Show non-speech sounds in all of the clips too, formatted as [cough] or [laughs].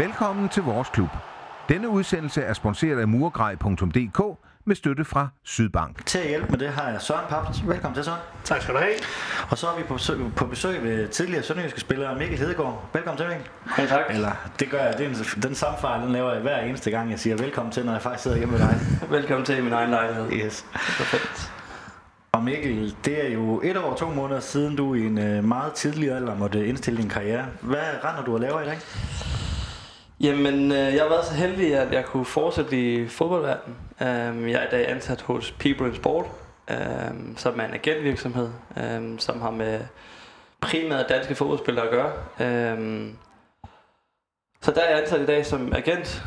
Velkommen til vores klub. Denne udsendelse er sponsoreret af murgrej.dk med støtte fra Sydbank. Til at hjælpe med det har jeg Søren Paps. Velkommen til Søren. Tak skal du have. Og så er vi på besøg, på besøg ved tidligere sønderjyske spiller Mikkel Hedegaard. Velkommen til, Mikkel. Ja, tak. Eller, det gør jeg. Det er en, den samme fejl, den laver jeg hver eneste gang, jeg siger velkommen til, når jeg faktisk sidder hjemme med dig. [laughs] Velkommen til min egen lejlighed. Yes. Perfekt. Og Mikkel, det er jo et år og to måneder siden, du i en øh, meget tidlig alder måtte indstille din karriere. Hvad render du og laver i dag? Jamen, øh, jeg har været så heldig, at jeg kunne fortsætte i fodboldverdenen. Øhm, jeg er i dag ansat hos People in Sport, øhm, som er en agentvirksomhed, øhm, som har med primært danske fodboldspillere at gøre. Så der er jeg ansat i dag som agent,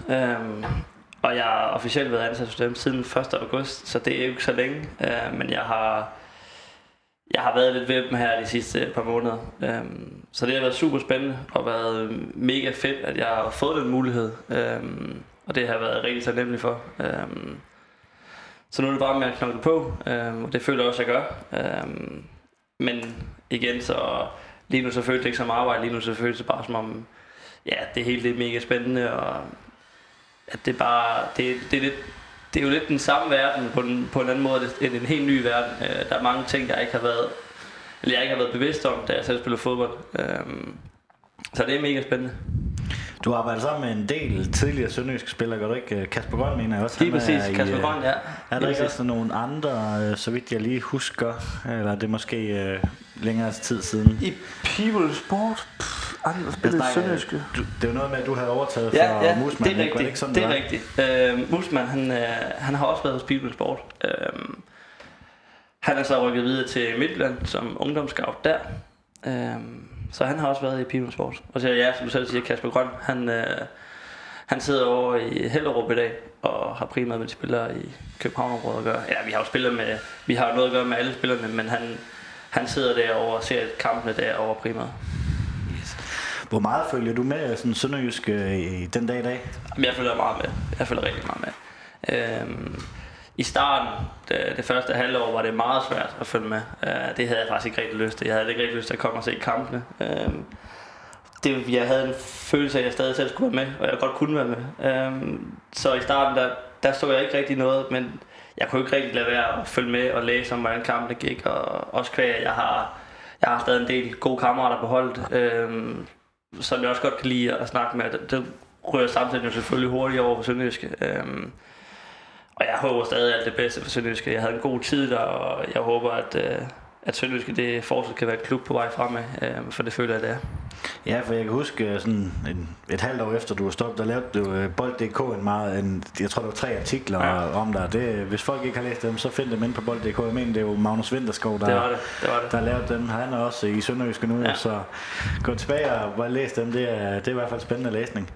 og jeg har officielt været ansat hos dem siden 1. august, så det er jo ikke så længe. Øh, men jeg har jeg har været lidt ved dem her de sidste øh, par måneder. Øhm, så det har været super spændende og været øh, mega fedt, at jeg har fået den mulighed. Øhm, og det har jeg været rigtig taknemmelig for. Øhm, så nu er det bare med at knokle på, øhm, og det føler jeg også, at jeg gør. Øhm, men igen, så lige nu så føles det ikke som arbejde, lige nu så føles det bare som om, ja, det hele er mega spændende, og at det bare, det, det er lidt, det er jo lidt den samme verden på en, på en anden måde end en helt ny verden. Uh, der er mange ting, jeg ikke har været, eller jeg ikke har været bevidst om, da jeg selv spiller fodbold. Um, så det er mega spændende. Du arbejder sammen med en del tidligere sønderjyske spillere, gør du ikke? Kasper Grøn mener jeg også. Lige præcis, er Kasper i, Grøn, ja. Er der ikke også nogle andre, øh, så vidt jeg lige husker, eller er det måske øh, længere tid siden? I People Sport? Pff, andre spillede snakker- sønderjyske. Det er jo noget med, at du havde overtaget Ja, fra ja, Musman. det er ikke? Var rigtigt. ikke sådan, det er var? rigtigt. Øh, Musman, han, øh, han har også været hos People Sport. Øh, han er så rykket videre til Midtjylland som ungdomsscout der. Øh, så han har også været i People Sport. Og så ja, som du selv siger, Kasper Grøn, han, øh, han sidder over i Hellerup i dag, og har primært med de spillere i København-området at gøre. Ja, vi har jo spillet med, vi har jo noget at gøre med alle spillerne, men han, han sidder derovre og ser kampene derovre primært. Hvor meget følger du med øh, sådan sønderjysk øh, i den dag i dag? Jamen, jeg følger meget med. Jeg følger rigtig meget med. Øhm, I starten, det, det første halvår, var det meget svært at følge med. Øh, det havde jeg faktisk ikke rigtig lyst til. Jeg havde ikke rigtig lyst til at komme og se kampene. Øhm, det, jeg havde en følelse af, at jeg stadig selv skulle være med, og jeg godt kunne være med. Øhm, så i starten, der, der så jeg ikke rigtig noget, men jeg kunne ikke rigtig lade være at følge med og læse om, hvordan kampene gik. Og også kvæg, jeg har, jeg har stadig en del gode kammerater på holdet, øhm, som jeg også godt kan lide at snakke med. Det, det ryger samtidig jo selvfølgelig hurtigt over på Sønderjyske. Øhm, og jeg håber stadig alt det bedste for Sønderjyske. Jeg havde en god tid der, og jeg håber, at, øh, at Sønderjyske det fortsat kan være et klub på vej fremad, øh, for det føler jeg, det er. Ja, for jeg kan huske øh, sådan en, et halvt år efter du var stoppet, der lavede du øh, Bold.dk en meget, en, jeg tror der var tre artikler Ja. om dig. Det, hvis folk ikke har læst dem, så find dem ind på Bold.dk. Jeg mener, det er jo Magnus Vinterskov, der, Det var det. det, var det. der lavede dem. Han er også i Sønderjyske nu, Ja. så gå tilbage og bare læs dem. Det er, det er i hvert fald spændende læsning.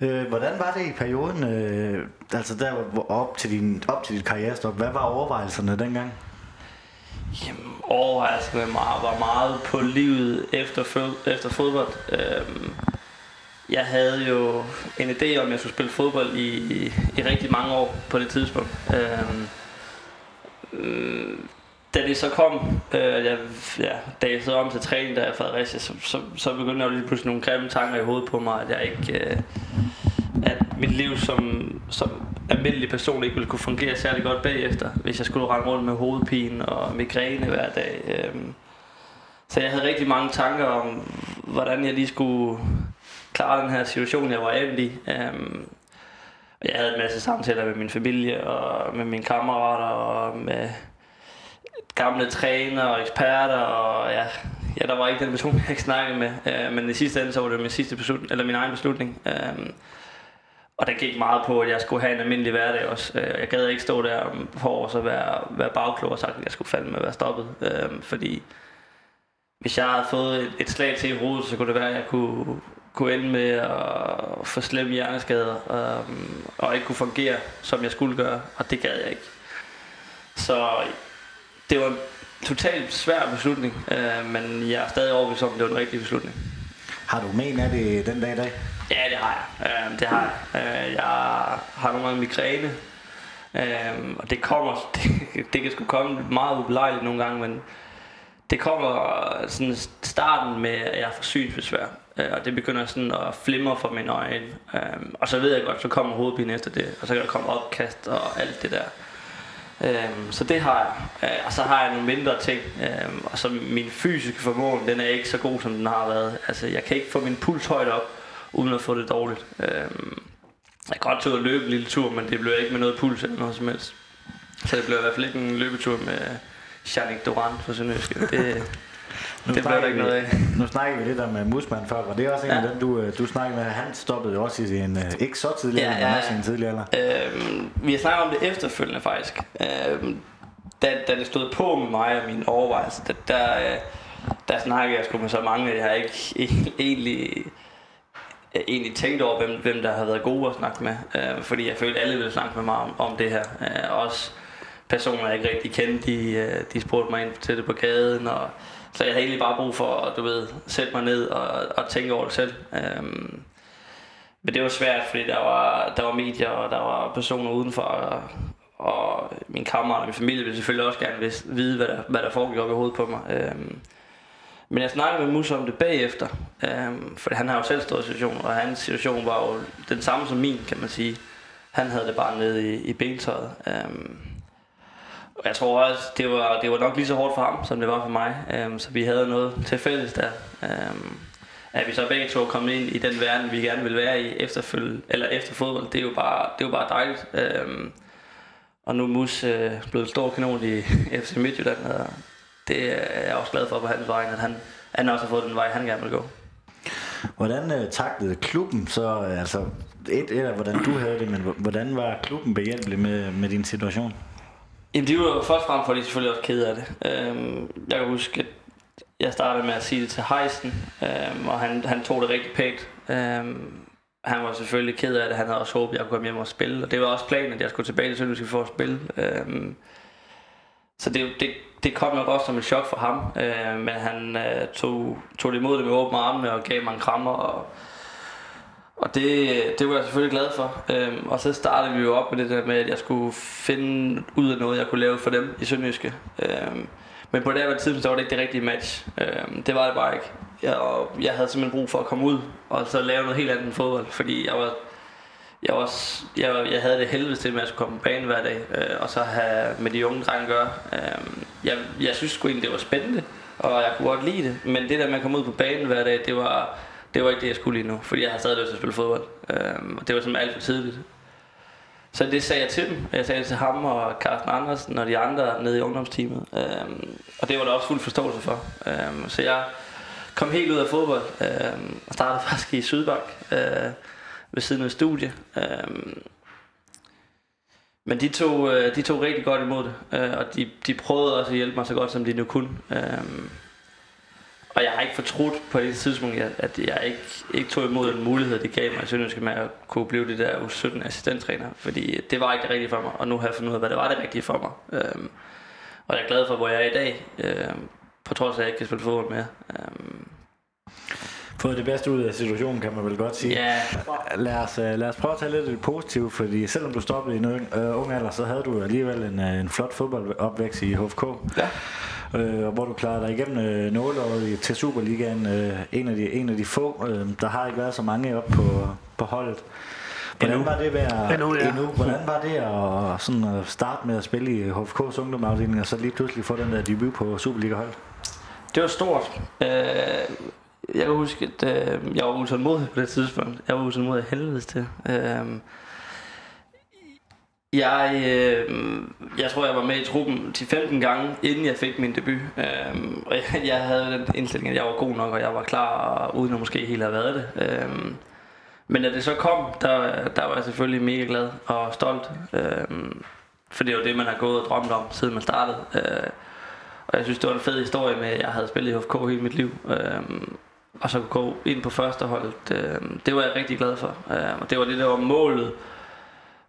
Øh, hvordan var det i perioden, øh, altså der op til, din, op til dit karrierestop? Hvad var overvejelserne dengang? Jamen, overraskende meget, var meget på livet efter, efter fodbold. Øhm, jeg havde jo en idé om, at jeg skulle spille fodbold i, i, i rigtig mange år på det tidspunkt. Øhm, øh, da det så kom, øh, jeg, ja, da jeg så om til træning, der i Fredericia, så, så, så begyndte jeg jo lige pludselig nogle grimme tanker i hovedet på mig, at jeg ikke... Øh, at mit liv som, som almindelig person ikke ville kunne fungere særlig godt bagefter, hvis jeg skulle rende rundt med hovedpine og migræne hver dag. Øhm, Så jeg havde rigtig mange tanker om, hvordan jeg lige skulle klare den her situation, jeg var endt i. Øhm, jeg havde en masse samtaler med min familie og med mine kammerater og med gamle træner og eksperter og ja, ja, der var ikke den person, jeg ikke snakkede med. Øh, men i sidste ende, så var det min, sidste beslutning, eller min egen beslutning. Øh, og der gik meget på, at jeg skulle have en almindelig hverdag også. Øh, jeg gad ikke stå der om et par år og så være, være bagklog og sagt, at jeg skulle fandme være stoppet. Øh, fordi hvis jeg havde fået et, et slag til i hovedet, så kunne det være, at jeg kunne, kunne ende med at få slemme hjerneskader øh, og ikke kunne fungere, som jeg skulle gøre. Og det gad jeg ikke. Så det var en totalt svær beslutning, øh, men jeg er stadig overbevist om, at det var den rigtige beslutning. Har du men af det den dag i dag? Ja, det har jeg. Øh, det har jeg. Øh, jeg har nogle gange migræne, øh, og det kommer, [laughs] det, det kan sgu komme meget ubelejligt nogle gange, men det kommer sådan starten med, at jeg får synsbesvær. Øh, og det begynder sådan at flimre for mine øjne. Øh, og så ved jeg godt, så kommer hovedpine efter det. Og så kan der komme opkast og alt det der. Øhm, så det har jeg. Øh, og så har jeg nogle mindre ting. Øhm, og så min fysiske formål, den er ikke så god, som den har været. Altså, jeg kan ikke få min puls højt op, uden at få det dårligt. Øhm, jeg kan godt tage og løbe en lille tur, men det bliver ikke med noget puls eller noget som helst. Så det bliver i hvert fald ikke en løbetur med Janik Doran for Sønderjyske. [laughs] Det, Nu det snakker der ikke noget af. Nu snakker vi lidt om uh, Musman før, og det er også en Ja. af dem, du, uh, du snakker med. Han stoppede jo også i sin, uh, ikke så tidlig, Ja, ja, men også i en tidlig alder. Øhm, vi har snakket om det efterfølgende faktisk. Øhm, da, da det stod på med mig og mine overvejelser, der, der, øh, der snakkede jeg sgu med så mange, at jeg ikke egentlig, øh, egentlig tænkt over, hvem, hvem der har været gode at snakke med. Øh, fordi jeg følte, at alle ville snakke med mig om, om det her. Øh, også personer, jeg ikke rigtig kendte, de, øh, de spurgte mig ind til det på gaden. Og, så jeg havde egentlig bare brug for at du ved, sætte mig ned og, og tænke over det selv. Øh, men det var svært, fordi der var, der var medier, og der var personer udenfor, og, og min kammerat og min familie ville selvfølgelig også gerne vide, hvad der, hvad der foregik op i hovedet på mig. Øh, men jeg snakkede med Mus om det bagefter, øhm, for han har jo selv stået i situationen, og hans situation var jo den samme som min, kan man sige. Han havde det bare nede i, i bentøjet. Øhm, og jeg tror også, det var, det var nok lige så hårdt for ham, som det var for mig. Øhm, så vi havde noget til fælles der. Øhm, at vi så begge to kom kommet ind i den verden, vi gerne vil være i efterfølge, eller efter fodbold, det er jo bare, det er jo bare dejligt. Øhm, og nu er Mus øh, blevet stor kanon i FC Midtjylland, og det er jeg også glad for på hans vej, at han, han også har fået den vej, han gerne vil gå. Hvordan uh, taklede klubben så, uh, altså et, af hvordan du havde det, men hvordan var klubben behjælpelig med, med din situation? Jamen, de var jo først og fremmest, fordi de selvfølgelig også kede af det. Øhm, jeg kan huske, at jeg startede med at sige det til Heisen, øhm, og han, han tog det rigtig pænt. Øhm, han var selvfølgelig ked af det. Han havde også håbet, at jeg kunne komme hjem og spille. Og det var også planen, at jeg skulle tilbage til Sønderjyske for at spille. Øhm, så det, det, det kom nok også som et chok for ham. Øh, men han øh, tog, tog det imod det med åbne armene og gav mig en krammer. Og, og det, det var jeg selvfølgelig glad for. Øh, og så startede vi jo op med det der med, at jeg skulle finde ud af noget, jeg kunne lave for dem i Sønderjyske. Øh, men på det her tidspunkt, så var det ikke det rigtige match. Øh, det var det bare ikke. Jeg, og jeg havde simpelthen brug for at komme ud og så lave noget helt andet end fodbold. Fordi jeg var, jeg, var, jeg, jeg havde det helvede til med at skulle komme på banen hver dag. Øh, og så have med de unge drenge at gøre. Øh, jeg, jeg synes sgu egentlig, det var spændende. Og jeg kunne godt lide det. Men det der med at komme ud på banen hver dag, det var, det var ikke det, jeg skulle lige nu. Fordi jeg har stadig lyst til at spille fodbold. Øh, og det var simpelthen alt for tidligt. Så det sagde jeg til dem. Jeg sagde det til ham og Carsten Andersen og de andre nede i ungdomsteamet. Øhm, og det var der også fuld forståelse for. Øhm, så jeg kom helt ud af fodbold øhm, og startede [laughs] faktisk i Sydbank øh, ved siden af studie. Øhm, men de tog, øh, de tog rigtig godt imod det, øh, og de, de prøvede også at hjælpe mig så godt, som de nu kunne. Øhm, og jeg har ikke fortrudt på det tidspunkt, at- jeg ikke, ikke tog imod den mulighed, det gav mig i Sønderjyske med at kunne blive det der U17 assistenttræner. Fordi det var ikke det rigtige for mig, og nu har jeg fundet ud af, hvad det var det rigtige for mig. Øhm, og jeg er glad for, hvor jeg er i dag, øhm, på trods af, at jeg ikke kan spille fodbold mere. Øhm, Fået det bedste ud af situationen, kan man vel godt sige. ja, Lad os, uh, lad os prøve at tage lidt af det positive, fordi selvom du stoppede i en ung, uh, ung alder, så havde du alligevel en, uh, en flot fodboldopvækst i HFK. ja. øh, hvor du klarede dig igennem øh, nåleåret til Superligaen. Øh, en, af de, en af de få. Øh, der har ikke været så mange op på, på holdet. Hvordan Endnu. var det ved at, Endnu, ja. endnu, hvordan var det at, sådan at starte med at spille i HFK's ungdomsafdeling, og så lige pludselig få den der debut på Superliga-hold? Det var stort. Øh, jeg kan huske, at øh, jeg var utålmodig på det tidspunkt. Jeg var utålmodig helvedes til. Øh, jeg, øh, jeg tror, jeg var med i truppen til 15 gange, inden jeg fik min debut. Øh, og jeg, [laughs] jeg havde den indstilling, at jeg var god nok, og jeg var klar, uden at måske helt have været det. Øh, men da det så kom, der, der var jeg selvfølgelig mega glad og stolt. Øh, for det var det, man har gået og drømt om, siden man startede. Øh, og jeg synes, det var en fed historie med, at jeg havde spillet i HFK hele mit liv. Øh, og så kunne gå ind på førsteholdet. Øhm, det var jeg rigtig glad for. Øhm, og det var det, der var målet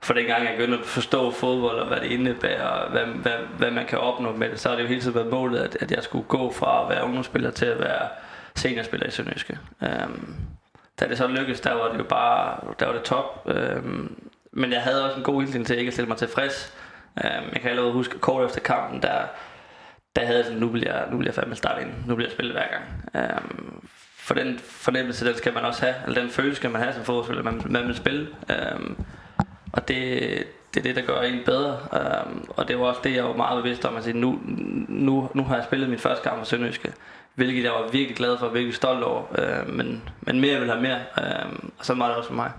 for dengang jeg begyndte at forstå fodbold og hvad det indebærer, og hvad, hvad, hvad man kan opnå med det. Så har det jo hele tiden været målet, at, at jeg skulle gå fra at være ungdomsspiller til at være seniorspiller i Sønderjyske. Øhm, da det så lykkedes, der var det jo bare der var det top. Øhm, men jeg havde også en god indstilling til ikke at stille mig tilfreds. Øhm, jeg kan allerede huske kort efter kampen, der, der havde jeg sådan, nu bliver, nu bliver jeg fandme starte ind, nu bliver jeg spillet hver gang. Um, for den fornemmelse, den skal man også have, eller den følelse skal man have som fodboldspiller, man, man vil spille. Um, og det, det er det, der gør en bedre. Um, og det var også det, jeg var meget bevidst om. At sige, nu, nu, nu har jeg spillet min første kamp for Sønderjyske, hvilket jeg var virkelig glad for, virkelig stolt over. Uh, men, men mere vil have mere, uh, og så var det også for mig.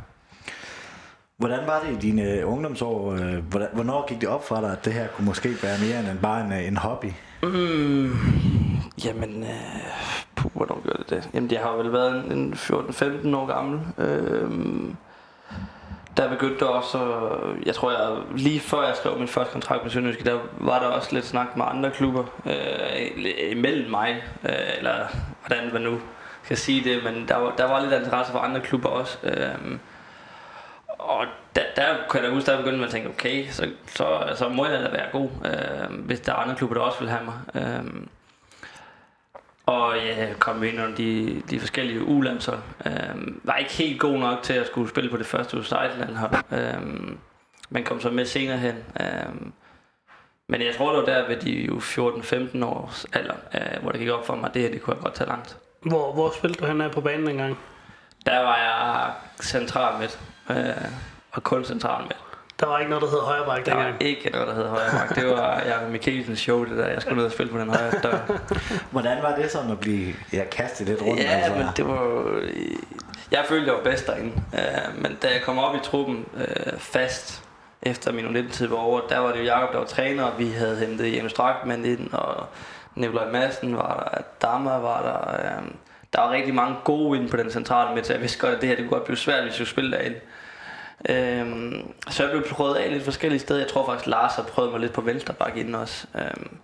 Hvordan var det i dine ungdomsår? Øh, hvornår gik det op for dig, at det her kunne måske være mere end bare en, en hobby? Mm, jamen, øh, puh, hvornår gjorde det det? Jamen, jeg har vel været en 14-15 år gammel. Øh, der begyndte også, jeg tror jeg, lige før jeg skrev min første kontrakt med Sønderjyske, der var der også lidt snak med andre klubber øh, imellem mig, øh, eller hvordan man nu skal sige det, men der var, der var lidt interesse for andre klubber også. Øh, og der, der kan jeg huske, der begyndte man at tænke, okay, så, så, så må jeg da være god, øh, hvis der er andre klubber, der også vil have mig. Øh, og jeg kom ind under de, de forskellige ulandshold. Øh, var ikke helt god nok til at skulle spille på det første U16 hold. Øh, men kom så med senere hen. Øh, men jeg tror, det var der ved de jo 14-15 års alder, øh, hvor det gik op for mig, det her det kunne jeg godt tage langt. Hvor, hvor spillede du hen på banen engang? Der var jeg central midt øh, og kun central med. Der var ikke noget, der hed højre bak dengang? Der var ikke noget, der hed højre bak. Det var Mikkelsens show, det der. Jeg skulle ned og spille på den højre dør. [laughs] Hvordan var det sådan at blive ja, kastet lidt rundt? Ja, altså? men det var... Jeg følte, jeg var bedst derinde. Uh, men da jeg kom op i truppen uh, fast efter min 19 tid var over, der var det jo Jacob, der var træner, og vi havde hentet Jens Strakman ind, og Nikolaj Madsen var der, Dammer var der. Uh, der var rigtig mange gode ind på den centrale midt, så jeg vidste godt, at det her det kunne godt blive svært, hvis jeg skulle spille derinde. Øhm, så jeg blev prøvet af lidt forskellige steder. Jeg tror faktisk, Lars har prøvet mig lidt på venstreback inden også. Øhm,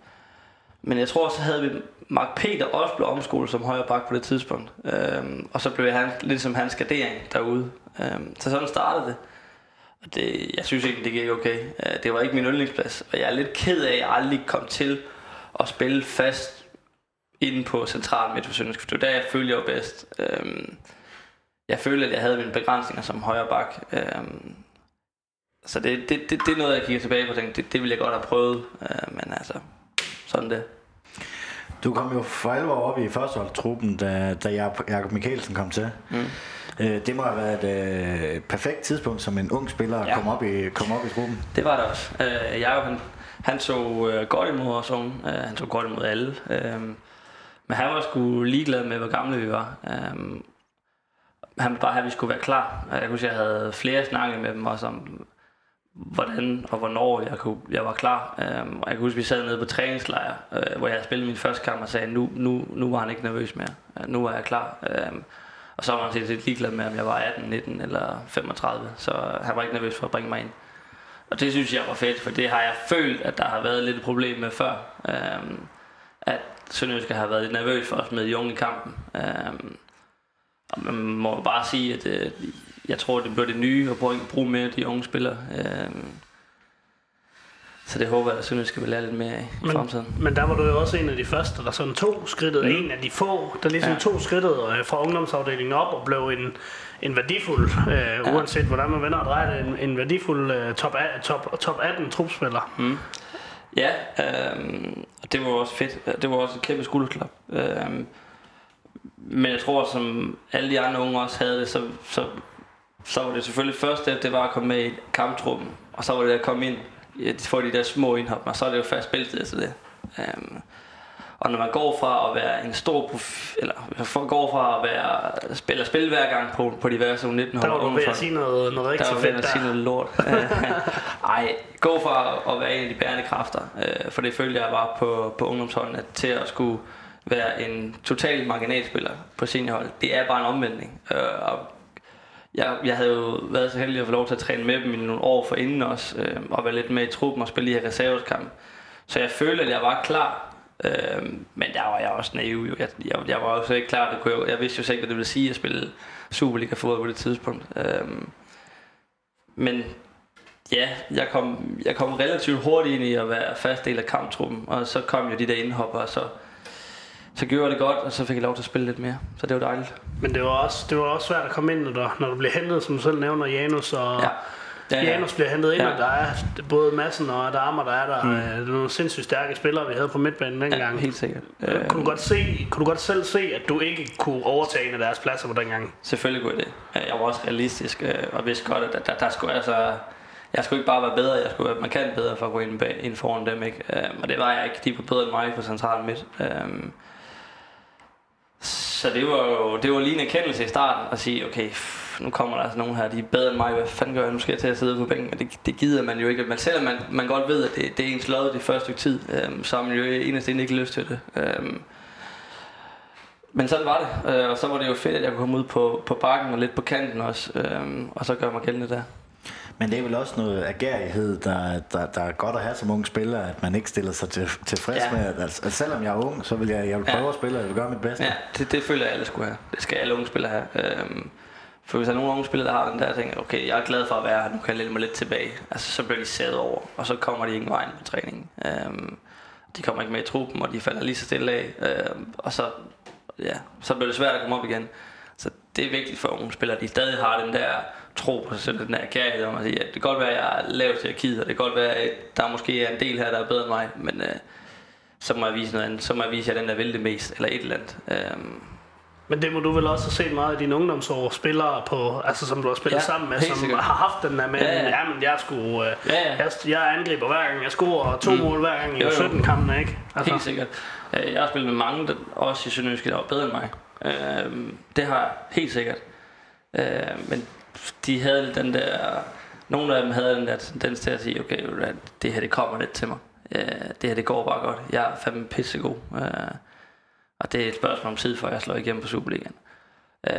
men jeg tror, så havde vi Mark Peter også blev omskolet som højre bak på det tidspunkt. Øhm, og så blev han lidt som hans gardering derude. Øhm, så sådan startede det. Og det, jeg synes ikke, det gik okay. Øh, det var ikke min yndlingsplads. Og jeg er lidt ked af, at jeg aldrig kom til at spille fast inde på central midt for Det var der, jeg følte, jeg var bedst. Øhm, jeg følte, at jeg havde mine begrænsninger som højre bak. Øhm, så det, det, det, det er noget, jeg kigger tilbage på og tænker, det, det ville jeg godt have prøvet. Øh, men altså, sådan det. Du kom jo for alvor op i førsteholdstruppen, da, da Jakob Mikkelsen kom til. Mm. Øh, det må have været et øh, perfekt tidspunkt som en ung spiller at ja. komme, op i, komme op i truppen. Det var det også. Øh, Jakob, han, han så øh, godt imod os. Øh, han så godt imod alle. Øh, men han var sgu ligeglad med, hvor gamle vi var. Um, han ville bare have, at vi skulle være klar. Jeg kunne huske, jeg havde flere snakke med dem også om, hvordan og hvornår jeg, kunne, jeg var klar. Øhm, og jeg kan huske, at vi sad nede på træningslejr, øh, hvor jeg spillede min første kamp og sagde, nu, nu, nu var han ikke nervøs mere. Øh, nu var jeg klar. Øhm, og så var han set ligeglad med, om jeg var 18, 19 eller 35. Så øh, han var ikke nervøs for at bringe mig ind. Og det synes jeg var fedt, for det har jeg følt, at der har været lidt et problem med før. Øhm, at Sønderjyske har været lidt nervøs for os med de unge i kampen. Øhm, og man må bare sige, at uh, jeg tror, det bliver det nye at bruge, bruge mere de unge spillere. Um, så det håber jeg, at Sønderjyske vil lære lidt mere af i men, fremtiden. Men der var du jo også en af de første, der sådan to skridtet, mm. en af de få, der ligesom ja. to skridtet øh, fra ungdomsafdelingen op og blev en, en værdifuld, øh, ja. uanset hvordan man vender og drejer det, en, en værdifuld uh, top, top, top 18 trupspiller. Mm. Ja, øh, det var også fedt. Det var også et kæmpe skulderklap. Øh, men jeg tror, som alle de andre unge også havde det, så, så, så var det selvfølgelig først, at det var at komme med i kamptruppen. Og så var det at komme ind, få de der små indhop, og så er det jo fast spilletid til det. Øh, og når man går fra at være en stor prof, eller går fra at være spille spil hver gang på, på diverse U19 hold. Der var du ved at sige noget, noget fedt. Der var ved at sige noget lort. [laughs] [laughs] Ej, gå fra at være en af de bærende kræfter, øh, for det følte jeg var på, på ungdomsholdene, til at skulle være en total marginalspiller på seniorhold. Det er bare en omvendning. Øh, og jeg, jeg havde jo været så heldig at få lov til at træne med dem i nogle år for inden også, øh, og være lidt med i truppen og spille i her reserveskamp. Så jeg følte, at jeg var klar Øh, men der var jeg også naiv. Jo. Jeg, jeg, jeg var også ikke klar. Det kunne jeg, jeg vidste jo ikke, hvad det ville sige at spille Superliga-fodbold på det tidspunkt. Øh, men ja, jeg kom, jeg kom relativt hurtigt ind i at være fast del af kamptruppen. Og så kom jo de der indhopper, og så, så gjorde jeg det godt, og så fik jeg lov til at spille lidt mere. Så det var dejligt. Men det var også, det var også svært at komme ind, når du, når du blev hentet, som du selv nævner, Janus og... Ja Ja, ja. Janus bliver hentet ind, Ja. og der er både Madsen og Adama, der er der. Mm. Det er nogle sindssygt stærke spillere, vi havde på midtbanen dengang. Ja, helt sikkert. Øh, kunne, du godt se, kunne du godt selv se, at du ikke kunne overtage en af deres pladser på dengang? Selvfølgelig kunne jeg det. Øh, Jeg var også realistisk øh, og vidste godt, at der, der, der skulle altså... Jeg skulle ikke bare være bedre, jeg skulle være markant bedre for at gå ind, bag, ind foran dem. Ikke? Og det var jeg ikke. De var bedre end mig på centralen midt. Så det var jo det var lige en erkendelse i starten at sige, okay, pff, nu kommer der altså nogen her, de er bedre end mig, hvad fanden gør jeg, nu skal jeg til at sidde på bænken, det, det gider man jo ikke. Men selvom man, man godt ved, at det, det er ens lod det første stykke tid, øhm, så har man jo eneste ikke lyst til det. Øhm, men sådan var det, øh, og så var det jo fedt, at jeg kunne komme ud på, på bakken og lidt på kanten også, øhm, og så gøre mig gældende der. Men det er vel også noget agerighed, der, der, der er godt at have som unge spiller, at man ikke stiller sig til, tilfreds Ja. med, at, altså, selvom jeg er ung, så vil jeg, jeg vil prøve Ja. at spille, og jeg vil gøre mit bedste. Ja, det, det føler jeg, alle skulle have. Det skal alle unge spillere have. Øhm, for hvis der er nogle unge spillere, der har den der, tænker, okay, jeg er glad for at være her, nu kan jeg læne mig lidt tilbage. Altså, så bliver de sat over, og så kommer de ingen vejen på træningen. Øhm, de kommer ikke med i truppen, og de falder lige så stille af. Øhm, og så, ja, så bliver det svært at komme op igen. Så det er vigtigt for unge spillere, at de stadig har den der tro på sig selv, den der kærlighed om at sige, at det kan godt være, at jeg er lavt til at kide, og det kan godt være, at der måske er en del her, der er bedre end mig, men øh, så må jeg vise noget andet. Så må jeg vise, at er den, der vil det mest, eller et eller andet. Øhm, Men det må du vel også have set meget i dine ungdomsår, spillere på, altså som du har spillet Ja, sammen med, som sikkert. har haft den der med, Ja, ja, men jeg skulle, øh, Ja, ja. jeg, jeg angriber hver gang, jeg scorer to mm. mål hver gang i Jo, jo. 17 kampene, ikke? Altså, Helt sikkert. Øh, Jeg har spillet med mange, der, også i Sønderjyske, der var bedre end mig. Øh, Det har jeg helt sikkert. Øh, Men de havde den der... Nogle af dem havde den der tendens til at sige, okay, det her det kommer lidt til mig. Øh, Det her det går bare godt. Jeg er fandme pissegod. Øh, Og det er et spørgsmål om tid, før jeg slår igennem på Superligaen. Øh,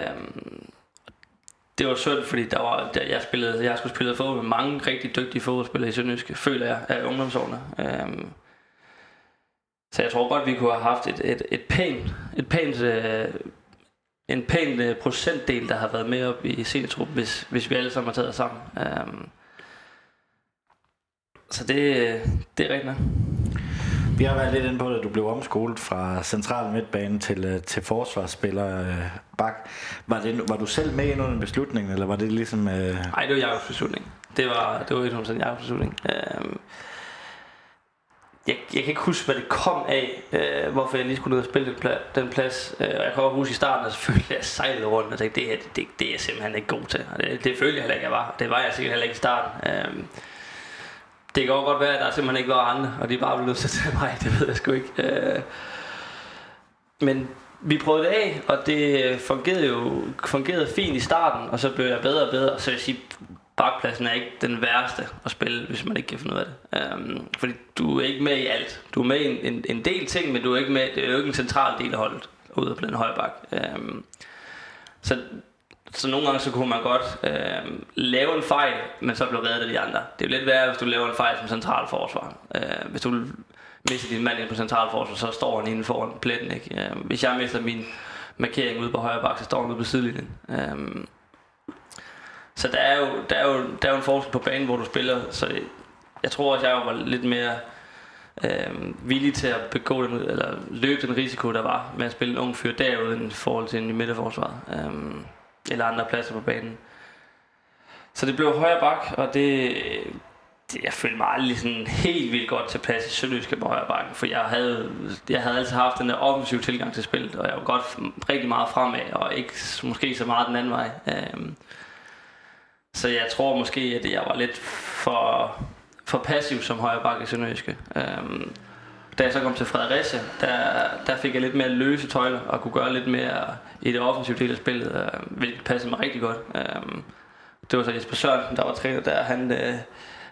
det var synd, fordi der var, der, jeg, spillede, jeg skulle spille fodbold med mange rigtig dygtige fodboldspillere i Sønderjyske, føler jeg, af ungdomsårene. Øhm, så jeg tror godt, vi kunne have haft et, et, et pænt, et pænt, øh, en pæn øh, procentdel, der har været med op i seniortruppen, hvis, hvis vi alle sammen har taget os sammen. Øhm, så det, det er rigtigt nok. Vi har været lidt inde på det, du blev omskolet fra central midtbane til, øh, til forsvarsspiller øh, bak. Var, det, var du selv med i under beslutningen, eller var det ligesom... Øh, Nej, det var Jakobs beslutning. Det var, det var 100% Jakobs beslutning. Øhm, jeg, jeg kan ikke huske, hvad det kom af, øh, hvorfor jeg lige skulle ned og spille den, pla- den plads. Øh, og jeg kan også huske i starten, at selvfølgelig jeg sejlede rundt og tænkte, det, her, det, det er jeg simpelthen ikke god til. Og det, det følte jeg heller ikke, jeg var. Det var jeg sikkert heller ikke i starten. Øh, det kan også godt være, at der simpelthen ikke var andre, og de bare blev nødt til at tage mig. [laughs] Det ved jeg sgu ikke. Øh, men vi prøvede det af, og det fungerede jo fungerede fint i starten, og så blev jeg bedre og bedre. Og så vil jeg sige, parkpladsen er ikke den værste at spille, hvis man ikke kan finde ud af det. Øhm, fordi du er ikke med i alt. Du er med i en, en, en del ting, men du er ikke med, det er jo ikke en central del af holdet, ude på den højre bak. Øhm, så, så nogle gange så kunne man godt øhm, lave en fejl, men så blev reddet af de andre. Det er jo lidt værre, hvis du laver en fejl som central forsvar. Uh, hvis du mister din mand ind på central forsvar, så står han inden foran pletten. Ikke? Uh, hvis jeg mister min markering ude på højre bak, så står han ude på sidelinjen. Um, så der er, jo, der, er jo, der er jo en forskel på banen, hvor du spiller. Så jeg tror også, jeg var lidt mere øh, villig til at begå den, eller løbe den risiko, der var med at spille en ung fyr derude, i forhold til en i midterforsvaret. Øh, eller andre pladser på banen. Så det blev højre bak, og det, det jeg følte mig aldrig sådan helt vildt godt tilpas i Sønderjyske på højre bakken, for jeg havde, jeg havde altid haft den der offensive tilgang til spillet, og jeg var godt rigtig meget fremad, og ikke måske så meget den anden vej. Øh, så jeg tror måske, at jeg var lidt for, for passiv som højre bakke i Sønderjyske. Øhm, da jeg så kom til Fredericia, der, der fik jeg lidt mere løse tøjler og kunne gøre lidt mere i det offensive del af spillet, øh, hvilket passede mig rigtig godt. Øhm, det var så Jesper Sørensen, der var træner der. Han, øh,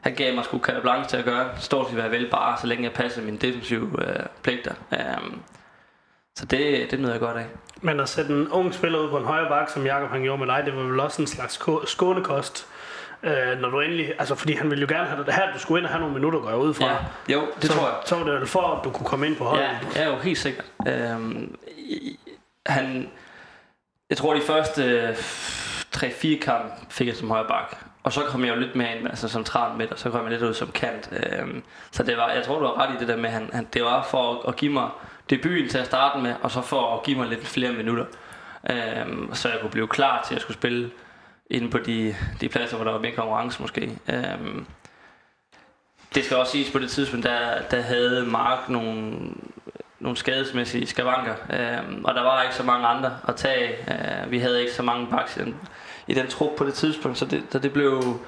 han gav mig sgu carte blanche til at gøre stort set hvad jeg bare så længe jeg passede mine defensive øh, pligter. Øhm, så det, det nød jeg godt af. Men at sætte en ung spiller ud på en højre bak, som Jakob han gjorde med dig, det var vel også en slags ko- skånekost. Øh, når du endelig, altså fordi han ville jo gerne have det her, du skulle ind og have nogle minutter, går ud fra. Ja, jo, det så, tror jeg. Så var det for, at du kunne komme ind på holdet. Ja, ja jo, helt sikkert. Øhm, han, jeg tror, de første 3-4 kampe fik jeg som højre bak. Og så kom jeg jo lidt mere ind altså centralt midt, og så kom jeg lidt ud som kant. Øhm, så det var, jeg tror, du har ret i det der med, han, han, det var for at, at give mig debuten til at starte med, og så for at give mig lidt flere minutter. Øhm, så jeg kunne blive klar til at skulle spille inde på de, de pladser, hvor der var mere konkurrence måske. Øhm, det skal også siges på det tidspunkt, der, der havde Mark nogle, nogle skadesmæssige skavanker, øhm, og der var ikke så mange andre at tage øh, Vi havde ikke så mange baks i den, i den trup på det tidspunkt, så det, så det blev,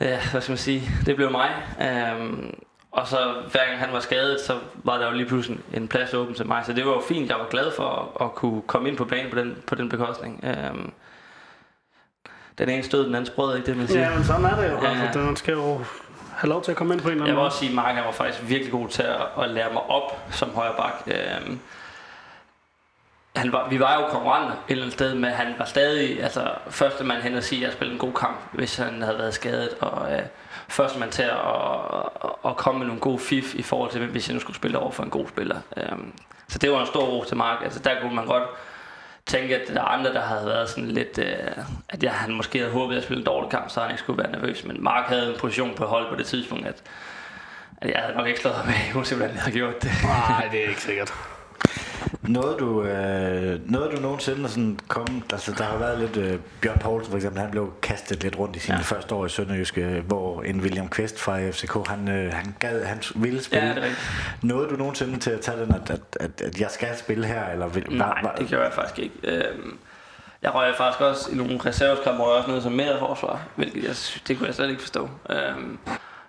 ja, hvad skal man sige, det blev mig. Øhm, og så hver gang han var skadet, så var der jo lige pludselig en plads åben til mig. Så det var jo fint. Jeg var glad for at, at kunne komme ind på banen på den, på den bekostning. Øhm, den ene stød, den anden sprød, ikke det, man siger? Ja, men sådan er det jo. Ja. Altså, den skal jo have lov til at komme ind på en eller Jeg anden vil måde. også sige, at Mark han var faktisk virkelig god til at, at lære mig op som højre bak. Øhm, han var, vi var jo konkurrenter et eller andet sted, men han var stadig altså, første mand hen og sige, at jeg spillede en god kamp, hvis han havde været skadet. Og øh, første mand til at, at, at komme med nogle gode fif i forhold til, hvis jeg nu skulle spille over for en god spiller. Øhm, så det var en stor ro til Mark. Altså, der kunne man godt tænke, at der er andre, der havde været sådan lidt, øh, at jeg, han måske havde håbet, at jeg en dårlig kamp, så han ikke skulle være nervøs. Men Mark havde en position på hold på det tidspunkt, at, at jeg havde nok ikke slået ham med, uanset hvordan jeg havde gjort det. Nej, det er ikke sikkert. Noget du, øh, noget du nogensinde sådan kom, altså der har været lidt, øh, Bjørn Poulsen for eksempel, han blev kastet lidt rundt i sine ja. Første år i Sønderjyske, hvor en William Quest fra FCK, han, øh, han, gad, han ville spille. Ja, det er rigtigt. Noget du nogensinde til at tage den, at, at, at, at jeg skal spille her, eller vil, Nej, det gjorde jeg faktisk ikke. Øhm, jeg røg faktisk også i nogle reserveskampe, røg jeg også ned som mere forsvar, hvilket jeg, det kunne jeg slet ikke forstå. Øhm,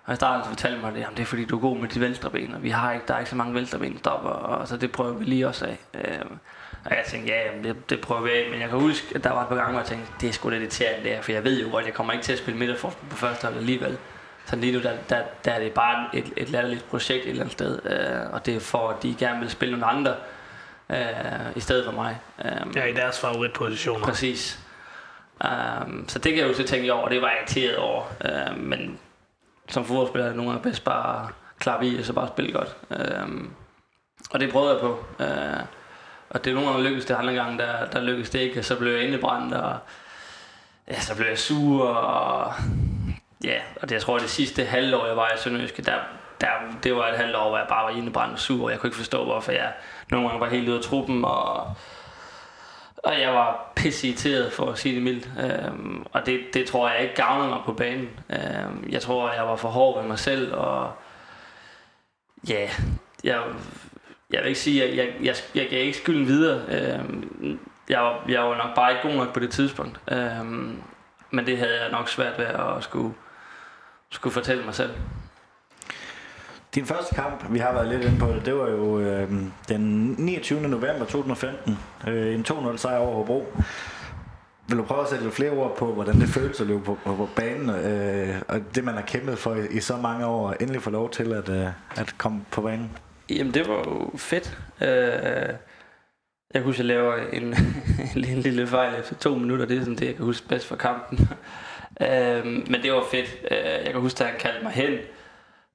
og i starten så fortalte mig, at jamen, det er fordi, du er god med de venstre ben, og vi har ikke, der er ikke så mange venstre ben stopper, og så det prøver vi lige også af. Øhm, og jeg tænkte, ja, jamen, det, det prøver vi af, men jeg kan huske, at der var et par gange, hvor jeg tænkte, det er sgu lidt irriterende det her, for jeg ved jo, at jeg kommer ikke til at spille midterforsvar på første hold alligevel. Så lige nu, der, der, der er det bare et, et latterligt projekt et eller andet sted, øh, og det er for, at de gerne vil spille nogle andre, øh, i stedet for mig. Um, Ja, i deres favoritpositioner. Præcis. Um, så det kan jeg jo så tænke over, og det var jeg irriteret over. Uh, men som fodboldspiller er det nogle gange bedst bare at klappe i, og så bare spille godt. Um, og det prøvede jeg på. Øh, og det er nogle gange lykkedes det, andre gange der, der lykkedes det ikke, og så blev jeg indebrændt, og ja, så blev jeg sur, og ja, og det, jeg tror, det sidste halvår, jeg var i Sønderjyske, der, der, det var et halvår, hvor jeg bare var indebrændt og sur, og jeg kunne ikke forstå, hvorfor jeg nogle gange var helt ude af truppen, og og jeg var pisse irriteret, for at sige det mildt. Øhm, og det, det tror jeg ikke gavnede mig på banen. Øhm, jeg tror, jeg var for hård ved mig selv, og ja, jeg, jeg vil ikke sige, at jeg, jeg, jeg, jeg gav ikke skylden videre. Øhm, jeg, var, jeg var nok bare ikke god nok på det tidspunkt. Øhm, men det havde jeg nok svært ved at skulle, skulle fortælle mig selv. Din første kamp, vi har været lidt inde på det, det var jo øh, den 29. november 2015. Øh, en 2-0 sejr over Hobro. Vil du prøve at sætte lidt flere ord på, hvordan det føles at løbe på, på, på banen, øh, og det man har kæmpet for i, i så mange år, og endelig få lov til at, øh, at komme på banen? Jamen, det var jo fedt. Øh, jeg kan huske, at jeg laver en, [laughs] en lille, lille fejl efter to minutter. Det er sådan det, jeg kan huske bedst fra kampen. øh, men det var fedt. Øh, jeg kan huske, at han kaldte mig hen.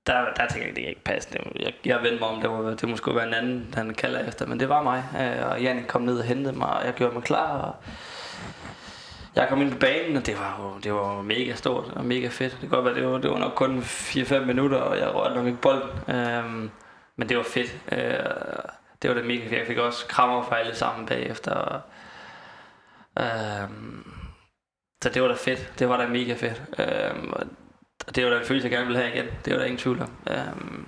Der, der tænkte jeg, det kan ikke passe. Det, jeg, jeg vendte mig om, det, var, det måske være en anden, han kalder efter. Men det var mig. Øh, og Janik kom ned og hentede mig, og jeg gjorde mig klar. Og jeg kom ind på banen, og det var jo det var mega stort og mega fedt. Det kan godt være, det var, det var nok kun 4-5 minutter, og jeg rørte nok ikke bolden. Øh, men det var fedt. Øh, det var det mega fedt. Jeg fik også krammer fra alle sammen bagefter. Og, øh, så det var da fedt. Det var da mega fedt. Øh, og det var da en følelse, jeg gerne ville have igen. Det var der ingen tvivl om. Øhm,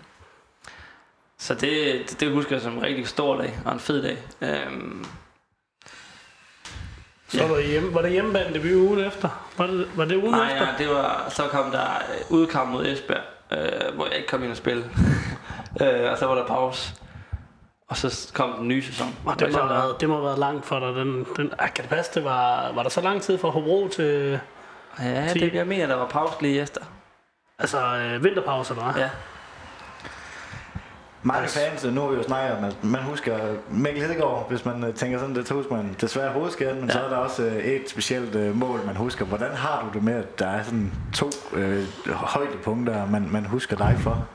så det, det, det husker jeg som en rigtig stor dag og en fed dag. Øhm, Så var, det hjemme, var det hjemmebane debut ugen efter? Var det, var det ugen Nej, efter? ja, det var, så kom der øh, udkamp mod Esbjerg, øh, hvor jeg ikke kom ind og spille. [laughs] øh, og så var der pause. Og så kom den nye sæson. Og det, må have været, det må have været langt for dig. Den, den, ah, kan det passe, det var, var der så lang tid fra Hobro til Ja, Ti. det, jeg mener, der var pause lige efter. Altså, øh, vinterpause, eller hvad? Ja. Mange Altså- fans, nu har vi jo snakket om, at man husker Mikkel Hedegaard, hvis man øh, tænker sådan, det så husker man desværre hovedskaden, men ja. så Ja. er der også øh, et specielt øh, mål, man husker. Hvordan har du det med, at der er sådan to øh, højdepunkter, man, man husker dig for?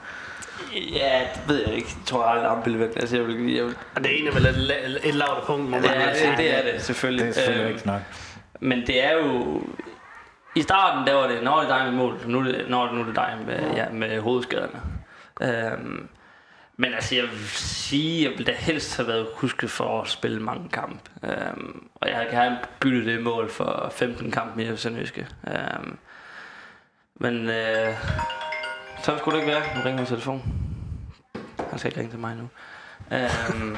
Ja, det ved jeg ikke. Jeg tror aldrig, at det Altså, jeg vil, jeg vil, Og det ene er vel et, et lavt punkt, må ja, man er, sige. det, det er det selvfølgelig. Det er selvfølgelig Øhm, ikke nok. Men det er jo... I starten, der var det, når det er dig med mål, nu er det, når, nu er det dig med, ja, med hovedskaderne. Øhm, Men altså, jeg vil sige, jeg ville da helst have været husket for at spille mange kampe. Øhm, og jeg kan gerne byttet det mål for 15 kampe mere i Sønderjyske. Øhm, men øh, så skulle det ikke være. Nu ringer min telefon. Han skal ikke ringe til mig nu. Øhm,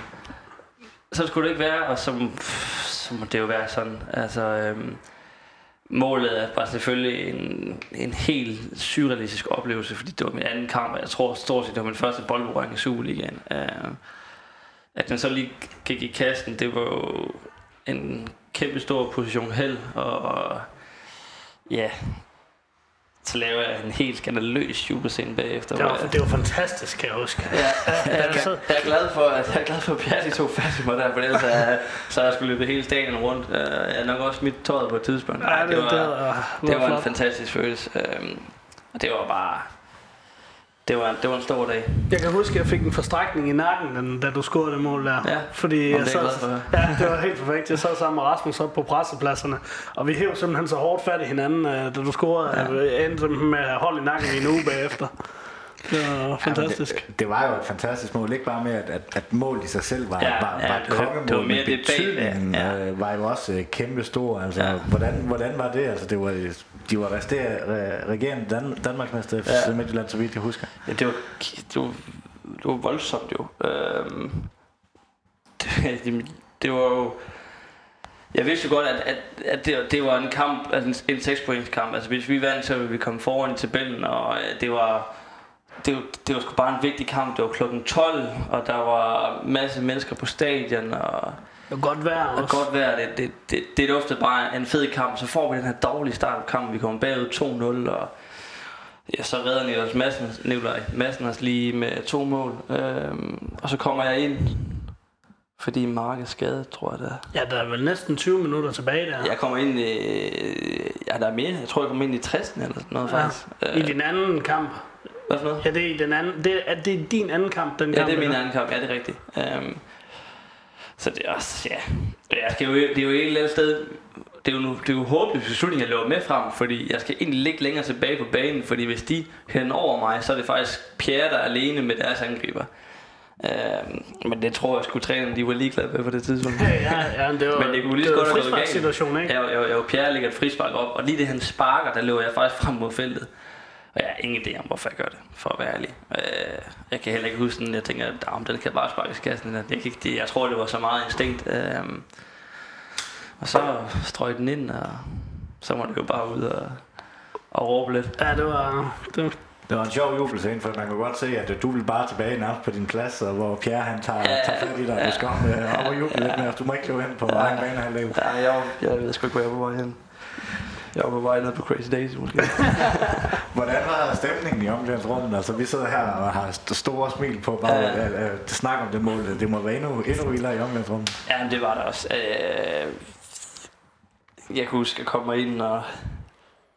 så skulle det ikke være, og så, så må det jo være sådan. Altså, øhm, målet var selvfølgelig en, en helt surrealistisk oplevelse, fordi det var min anden kamp, og jeg tror stort set, det var min første boldberøring i Superligaen. Uh, at den så lige gik i kassen, det var jo en kæmpe stor position held, og, og ja, så laver jeg en helt skandaløs jubelscene bagefter. Det var, jeg- det var fantastisk, kan jeg huske. Ja, jeg, jeg, så- jeg, er glad for, at jeg er glad for, at de tog fat i mig der, for ellers er, jeg- så jeg skulle løbe hele stadion rundt. Øh, Jeg har nok også smidt tøjet på et tidspunkt. Ja, Ej, det, det, var, det var, det var en fantastisk følelse. Øhm, Og det var bare... Det var, det var en stor dag. Jeg kan huske, at jeg fik en forstrækning i nakken, den- da du scorede det mål der. Ja. Fordi jeg sad, ja, det var helt perfekt. Jeg sad sammen med Rasmus op på pressepladserne, og vi hæv simpelthen så hårdt fat i hinanden, øh, da du scorede. Ja. Jeg endte med at holde i nakken i en uge bagefter. Det var fantastisk. Ja, det, det, var jo et fantastisk mål. Ikke bare med, at, at, at målet i sig selv var, Ja, var, ja, var et det var- kongemål, det var mere men det bag, betydningen ja. øh, var jo også øh, kæmpe stor. Altså, Ja. hvordan, hvordan var det? Altså, det var, de var resterende regerende Dan, Danmarksmester FC Ja. Midtjylland, så vidt jeg husker. Ja, det var, det var, det var voldsomt jo. Øhm, det, [laughs] det, det var jo... Jeg vidste jo godt, at, at, at det, det var en kamp, altså en, en 6 points kamp. Altså hvis vi vandt, så ville vi komme foran i tabellen, og øh, det var... Det var, det var sgu bare en vigtig kamp. Det var klokken 12, og der var masse mennesker på stadion, og Det var godt vejr og også. godt være, det, det, det, det duftede bare en fed kamp. Så får vi den her dårlige start på kampen. Vi kommer bagud 2-0, og ja, så redder Nikolaj Madsen, Nikolaj Madsen os lige med to mål. Øhm, og så kommer jeg ind, fordi Mark er skadet, tror jeg er. Ja, der er vel næsten 20 minutter tilbage der. Jeg kommer ind i... Ja, der er mere. Jeg tror, jeg kommer ind i 60 eller sådan noget, Ja. faktisk. I Øh, din anden kamp. Hvad for noget? Ja, det er, den anden, det er, det er din anden kamp, den Ja, kamp. det er min anden kamp. Ja, det er rigtigt. Um, så det er også, ja. Jeg skal jo, det er jo et eller andet sted, det er jo, nu, det er jo håbløst beslutning, jeg løber med frem, fordi jeg skal egentlig ligge længere tilbage på banen, fordi hvis de hen over mig, så er det faktisk Pierre, der er alene med deres angriber. Um, men det tror jeg sgu trænerne, de var ligeglade med på det tidspunkt. Ja, ja, ja, det var, Men det kunne lige det så godt have gået galt. situation, ikke? Jeg, jeg, jeg, Pierre lægger et frispark op, og lige det han sparker, der løber jeg faktisk frem mod feltet. Og jeg har ingen idé om, hvorfor jeg gør det, for at være ærlig. Øh, jeg kan heller ikke huske den. Jeg tænker, at den kan bare sparke i kassen. Jeg, kan ikke, det, jeg tror, det var så meget instinkt. Øh, og så strøg den ind, og så må det jo bare ud og, og råbe lidt. Ja, det var... Det var Det var en sjov jubelscene, for man kunne godt se, at du vil bare tilbage nærmest på din plads, og hvor Pierre han tager, Ja. tager fat i dig, og du skal øh, op og juble lidt mere. Du må ikke løbe hen på egen bane halvdel. Ja, jeg, jeg ved sgu ikke, hvor jeg på vej hen. Jeg var på vej ned på Crazy Daisy, måske. [laughs] Hvordan var stemningen i omklædningsrummet? Altså, vi sidder her og har st- store smil på bare Ja. at, at, at snakke om det mål. Det må være endnu, endnu vildere i omklædningsrummet. Ja, men det var der også. Øh, jeg kan huske, at jeg kommer ind, og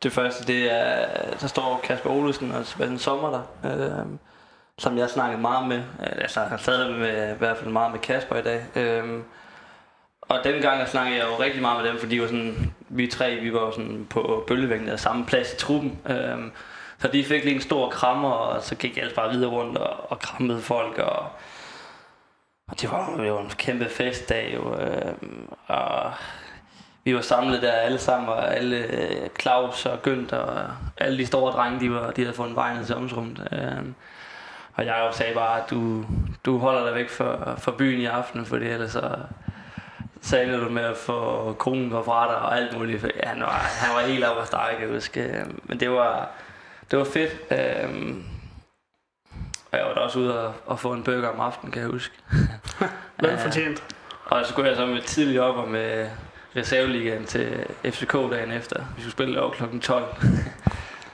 det første, det er, der står Kasper Olsen og Sebastian Sommer der, øh, som jeg snakkede meget med. Jeg har taget med, i hvert fald meget med Kasper i dag. Øh, og den gang, der snakkede jeg jo rigtig meget med dem, fordi de var sådan, vi tre, vi var jo sådan på bølgevægten af samme plads i truppen. Øhm, så de fik lige en stor krammer, og så gik jeg altså bare videre rundt og, og krammede folk, og og det var jo en kæmpe festdag, jo. øhm, og vi var samlet der alle sammen, og alle øh, Claus og Gønt og alle de store drenge, de, var, de havde fundet vejen til omsrummet. Øhm, og jeg jo sagde bare, at du, du holder dig væk for, for byen i aften, for ellers så sagde du med at få konen går fra dig og alt muligt. For Han var, han var helt oppe at starte, kan jeg huske. Øh, Men det var, det var fedt. Øh, og jeg var da også ude og, og få en burger om aftenen, kan jeg huske. [laughs] velfortjent. Og så skulle jeg så med tidligt op og med reserveligaen til FCK dagen efter. Vi skulle spille over kl. 12.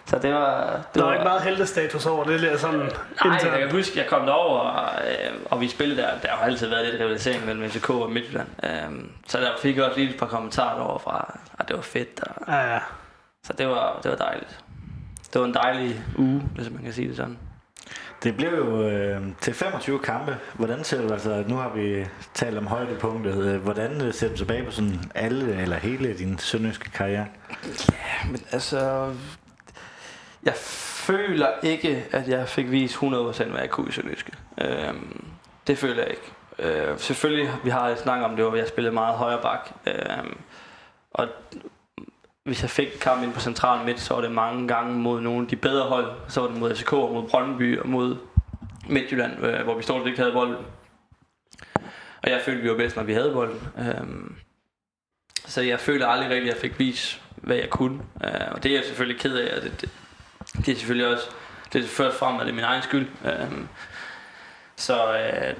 så det var... Det Der var var ikke meget heldestatus over det der sådan Nej, jeg kan huske, jeg kom derover, og, øh, og vi spillede der. Der har altid været lidt rivalisering mellem FCK og Midtjylland. Um, så der fik jeg også lige et par kommentarer derovre fra, at det var fedt. Og, Ja, ja. så det var, det var dejligt. Det var en dejlig uge, hvis man kan sige det sådan. Det blev jo øh, til 25 kampe. Hvordan ser du, altså nu har vi talt om højdepunktet. Øh, Hvordan øh, ser du tilbage på sådan alle eller hele din sønderjyske karriere? Men altså... Jeg, føler ikke, at jeg fik vist 100% hvad jeg kunne i Sønderjyske. Øhm, det føler jeg ikke. Øh, selvfølgelig, vi har et snak om det, hvor jeg spillede meget højre bak. Øhm, og hvis jeg fik kamp ind på central midt, så var det mange gange mod nogle af de bedre hold. Så var det mod FCK, og mod Brøndby og mod Midtjylland, øh, hvor vi stort set ikke havde bolden. Og jeg følte, vi var bedst, når vi havde bolden. Øhm, så jeg føler aldrig rigtigt, at jeg fik vist, hvad jeg kunne. Øh, og det er jeg selvfølgelig ked af, og det, det, det er selvfølgelig også, det er først frem, at det er min egen skyld. Øhm, så øh,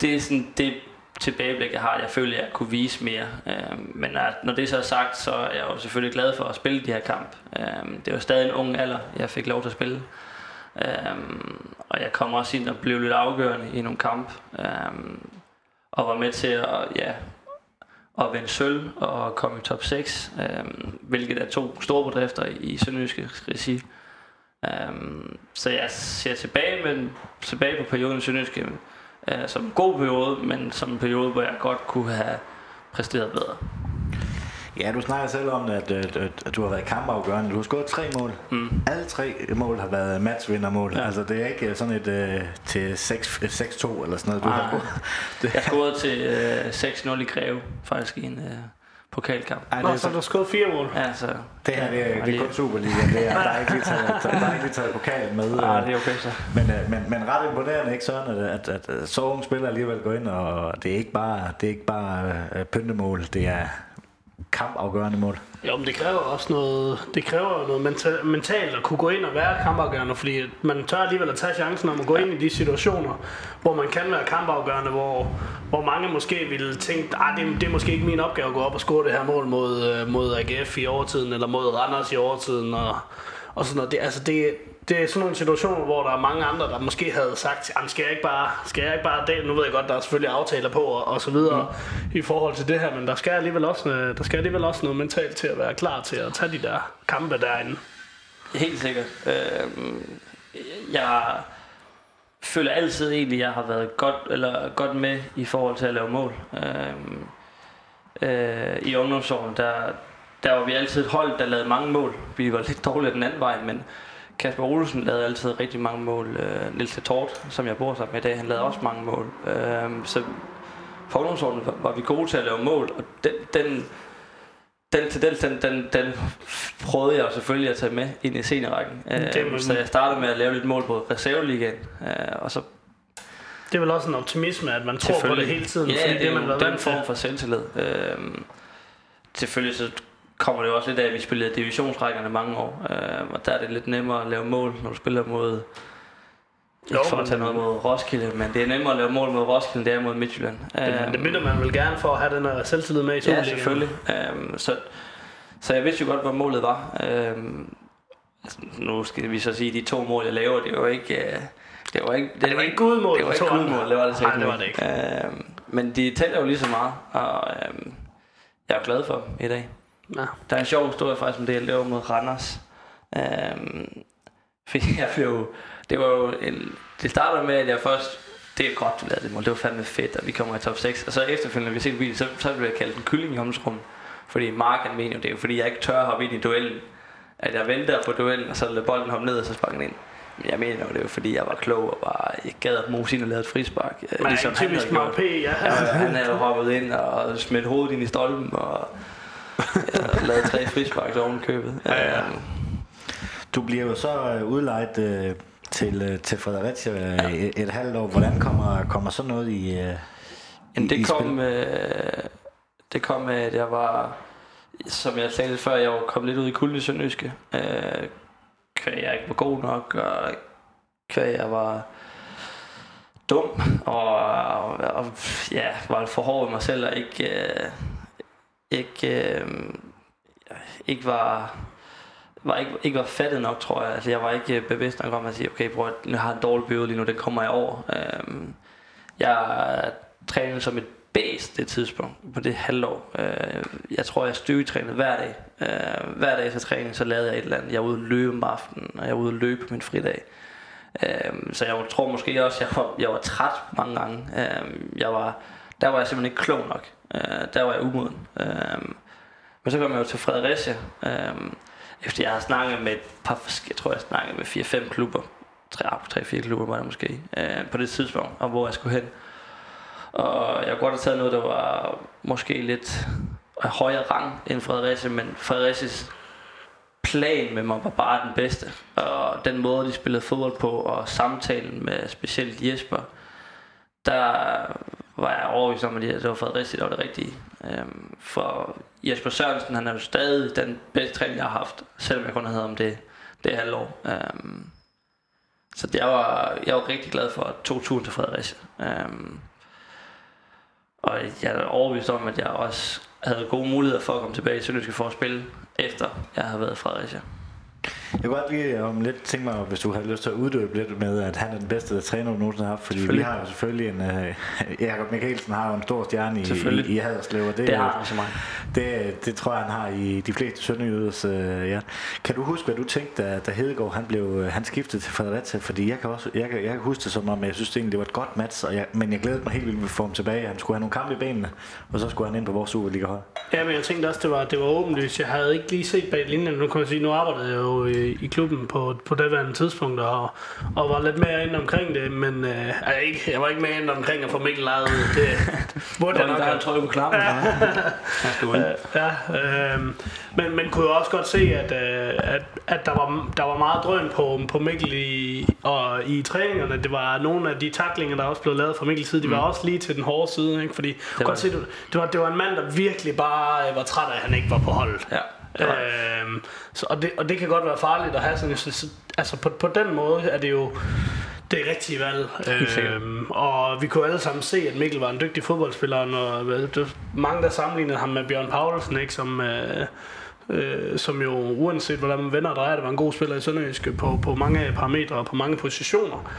det er sådan det tilbageblik, jeg har. Jeg føler, jeg kunne vise mere. Øhm, men at, når det så er sagt, så er jeg jo selvfølgelig glad for at spille de her kamp. Øhm, det var stadig en ung alder, jeg fik lov til at spille. Øhm, og jeg kom også ind og blev lidt afgørende i nogle kamp. Øhm, og var med til at, ja, at vinde sølv og komme i top 6, øh, hvilket er to store bedrifter i Sønderjyske regi. Øh, så jeg ser tilbage, men tilbage på perioden i Sønderjyske øh, som en god periode, men som en periode, hvor jeg godt kunne have præsteret bedre. Ja, du snakker selv om, at, at, at, at du har været kampafgørende. Du har scoret tre mål. Mm. Alle tre mål har været matchvindermål. Ja. Altså, det er ikke sådan et uh, til 6-2 eller sådan noget. Du Nej. har, [laughs] det, Jeg scorede til øh, 6-0 i Greve, faktisk i en øh, pokalkamp. Ej, Nå, det, er så så, du har skåret fire mål. Ja, så, det her det, er- det er kun Superliga. Det er, der, er ikke lige taget, der er ikke lige taget pokalen med. [laughs] Ah, det er okay så. Men, øh, men, men ret imponerende, ikke sådan, at, at, at, at så unge spillere alligevel går ind, og det er ikke bare, det er ikke bare uh, pyntemål, det er kampafgørende mål. Jo, men det kræver også noget, det kræver noget menta- mentalt at kunne gå ind og være kampafgørende, fordi man tør alligevel at tage chancen om at gå ind i de situationer, hvor man kan være kampafgørende, hvor, hvor mange måske ville tænke, at det, det er måske ikke min opgave at gå op og score det her mål mod, øh, mod AGF i overtiden, eller mod Randers i overtiden, og, og sådan noget. Det, altså det, det er sådan nogle situationer, hvor der er mange andre, der måske havde sagt, skal jeg ikke bare, skal jeg ikke bare det? Nu ved jeg godt, der er selvfølgelig aftaler på og, og så videre mm. i forhold til det her, men der skal alligevel også, der skal alligevel også noget mentalt til at være klar til at tage de der kampe derinde. Helt sikkert. Øh, jeg føler altid egentlig, at jeg har været godt, eller godt med i forhold til at lave mål. Øh, øh, I ungdomsårene, der, der var vi altid et hold, der lavede mange mål. Vi var lidt dårlige den anden vej, men Kasper Olsen lavede altid rigtig mange mål. Øh, Nils Tort, som jeg bor sammen med i dag, han lavede også mange mål. Øh, så på ungdomsårene var, var vi gode til at lave mål, og den, den den tendens, den, den, den prøvede jeg jo selvfølgelig at tage med ind i seniorrækken. Øh, så jeg startede med at lave lidt mål på reserveligaen, øh, og så Det er vel også en optimisme, at man tror på det hele tiden, ja, fordi det, det, er man den til. form for selvtillid. Øh, selvfølgelig så kommer det jo også lidt af, at vi spillede divisionsrækkerne mange år, øh, og der er det lidt nemmere at lave mål, når du spiller mod ikke Jo, for at tage noget mod Roskilde, men det er nemmere at lave mål mod Roskilde, end det er mod Midtjylland. Det, Øh, det bytter man vel gerne for at have den her selvtillid med i Ja, Superligaen. selvfølgelig. Øhm, så, så jeg vidste jo godt, hvad målet var. Øhm, nu skal vi så sige, at de to mål, jeg laver, det var ikke... Øh, det var ikke, det var ikke gudmål, Det var ikke gudmål, det var det Nej, det var det ikke. Øhm, men de tæller jo lige så meget, og øhm, jeg er glad for dem i dag. Ja. Der er en sjov historie faktisk om det, jeg lavede mod Randers. Øhm, fordi jeg blev... Det var jo en, det startede med, at jeg først... Det er godt, du lavede det mål. Det var fandme fedt, at vi kommer i top 6. Og så efterfølgende, når vi set videoen, så, så blev jeg kaldt en kylling i omklædningsrummet. Fordi Mark, han mener jo, det er jo fordi, jeg ikke tør at hoppe ind i duellen. At jeg venter på duellen, og så lader bolden hoppe ned, og så sparker den ind. Men jeg mener jo, det er jo fordi, jeg var klog og bare jeg gad at mose ind og lave et frispark. Men ligesom han typisk Mark. P, ja. Ja, han havde jo hoppet ind og smidt hovedet ind i stolpen og ja, lavet tre frispark oven i købet. Ja, ja. Øhm, Du bliver jo så øh, udlejet øh, til, øh, til Fredericia øh, et, et halvt år. Hvordan kommer, kommer sådan noget i, øh, i, Jamen, i det kom, spil? med, det kom med, at jeg var, som jeg sagde lidt før, jeg var kommet lidt ud i kulden i Sønderjyske. Øh, kvæg jeg ikke var god nok, og kvæg jeg var dum, og, og, og ja, var for hård ved mig selv, og ikke, øh, ikke, øh, ikke var var ikke, ikke var fattet nok, tror jeg. Altså, jeg var ikke øh, bevidst nok om at sige, okay, bror, nu har jeg en dårlig periode lige nu, det kommer jeg over. Øhm, jeg trænede som et bedst det tidspunkt, på det halvår. Øh, jeg tror, jeg styrketrænede hver dag. Øh, hver dag til træning, så lavede jeg et eller andet. Jeg var ude at løbe om aftenen, og jeg var ude at løbe på min fridag. Øh, så jeg tror måske også, jeg var, jeg var træt mange gange. Øh, jeg var, der var jeg simpelthen ikke klog nok. Øh, der var jeg umoden. Øh, Men så kom jeg jo til Fredericia, øh, efter jeg har snakket med et par, jeg tror jeg snakkede med 4-5 klubber, 3-4 ah, klubber var det måske, øh, på det tidspunkt, og hvor jeg skulle hen. Og jeg kunne godt have taget noget, der var måske lidt højere rang end Fredericia, men Fredericias plan med mig var bare den bedste. Og den måde, de spillede fodbold på, og samtalen med specielt Jesper, der var jeg overbevist om, at det var Fredericia, der var det rigtige. Øhm, for Jesper Sørensen, han er jo stadig den bedste træning, jeg har haft, selvom jeg kun havde om det, det halvår. Øhm, så jeg var, jeg var rigtig glad for at tog turen til Fredericia. Øhm, og jeg er overbevist om, at jeg også havde gode muligheder for at komme tilbage i Sønderjyske for at spille, efter jeg havde været i Fredericia. Jeg kunne godt lige om lidt tænke mig, hvis du har lyst til at uddybe lidt med, at han er den bedste træner, du nogensinde har haft. Fordi vi har jo selvfølgelig en... Uh, [laughs] Jakob Mikkelsen har jo en stor stjerne i, i, i Haderslev. Og det, det har han så meget. Det, det tror jeg, han har i de fleste sønderjyders uh, ja. Kan du huske, hvad du tænkte, da, da Hedegaard han, blev, han skiftede til Fredericia? Fordi jeg kan, også, jeg, kan, jeg kan huske det som om, jeg synes det egentlig det var et godt match. Og jeg, men jeg glædede mig helt vildt at få ham tilbage. Han skulle have nogle kampe i benene, og så skulle han ind på vores Superliga-hold. Ja, men jeg tænkte også, det var, det var åbenlyst. Jeg havde ikke lige set bag linjen. Nu kan jeg sige, nu arbejdede jeg jo i, i klubben på, på daværende tidspunkt, og, og var lidt mere ind omkring det, men øh, altså, ikke, jeg var ikke mere ind omkring at få Mikkel lavet det. [laughs] Burde jeg nok have trykket på knappen. Ja, [laughs] øh, men, men kunne jo også godt se, at, øh, at, at der, var, der var meget drøn på, på Mikkel i, og i træningerne. Det var nogle af de taklinger, der også blev lavet fra Mikkels side, de var mm. også lige til den hårde side, ikke? fordi det var, se, det, var, det var en mand, der virkelig bare øh, var træt af, at han ikke var på holdet. Ja. Øhm, så, og, det, og det kan godt være farligt at have sådan så, altså på, på den måde er det jo det er rigtige valg. Øhm, og vi kunne alle sammen se, at Mikkel var en dygtig fodboldspiller, og der, mange der sammenlignede ham med Bjørn Paulsen, ikke, som, øh, øh, som jo uanset hvordan man vender og drejer, det var en god spiller i Sønderjyske på, på mange parametre og på mange positioner.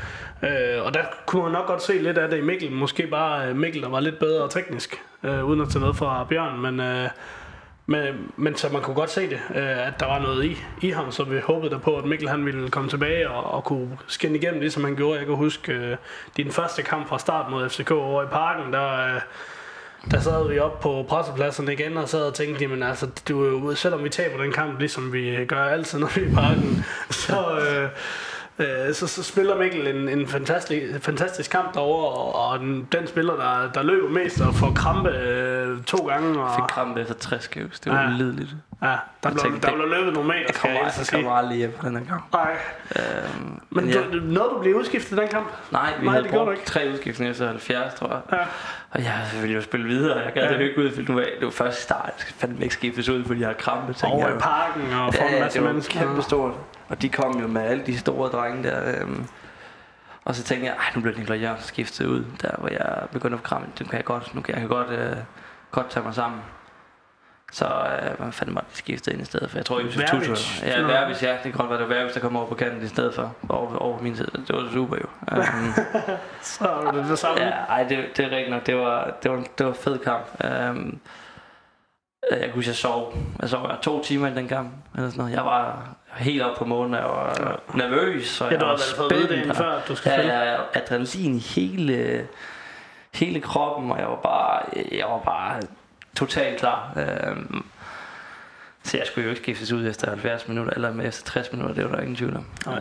Øh, og der kunne man nok godt se lidt af det i Mikkel. Måske bare øh, Mikkel, der var lidt bedre teknisk, øh, uden at tage noget fra Bjørn, men... Øh, men, men så man kunne godt se det, øh, at der var noget i, i ham, så vi håbede der på, at Mikkel han ville komme tilbage og, og kunne skinne igennem det, som han gjorde. Jeg kan huske øh, din første kamp fra start mod FCK over i parken, der, øh, der sad vi op på pressepladsen igen og sad og tænkte, jamen altså, du, øh, selvom vi taber den kamp, ligesom vi gør altid, når vi er i parken, [laughs] så... Øh, øh, så, så spiller Mikkel en, en fantastisk, fantastisk kamp derovre, og, og den, den spiller, der, der løber mest og får krampe øh, to gange. Og, fik krampe efter 60 skævs, det var ja. lideligt. Ja, der, blev, tænkte, der blev løbet nogle meter, jeg kommer, jeg, jeg kommer aldrig hjem på den her kamp. Nej. Øhm, men men ja. du, nåede du blive udskiftet den kamp? Nej, vi Nej, havde brugt tre udskiftninger efter 70, tror jeg. Ja. Og jeg ville jo spille videre, jeg gad ja. det ikke ud, for nu var, det var først start, jeg skal fandme ikke skiftes ud, fordi jeg har krampe. Over i parken og for en masse mennesker. kæmpe stort. Og de kom jo med alle de store drenge der. Øhm, og så tænkte jeg, nu bliver Nikolaj Jørgensen skiftet ud, der hvor jeg begyndte at kramme. Det kan jeg godt, nu kan jeg kan godt, øh, godt tage mig sammen. Så øh, hvad fanden var det, skiftet ind i stedet for? Jeg tror, Josef Tutu. Ja, Verbis, ja. Det kan godt være, det var Verbis, der kom over på kanten i stedet for. Over, over min side. Det var super jo. Um, [laughs] så var det det samme. Ja, ej, det, det er rigtigt nok. Det var, det var, det var fed kamp. Um, jeg kunne huske, jeg sov. Jeg sov jeg to timer i den kamp. Eller sådan noget. Jeg var helt op på månen. Jeg var ja. nervøs. Og ja, du har vel fået det inden før, du skal ja, spille. Ja, adrenalin i hele, hele kroppen, og jeg var bare, jeg var bare totalt klar. Øhm, så jeg skulle jo ikke skiftes ud efter 70 minutter, eller efter 60 minutter, det var der ingen tvivl om. Ja.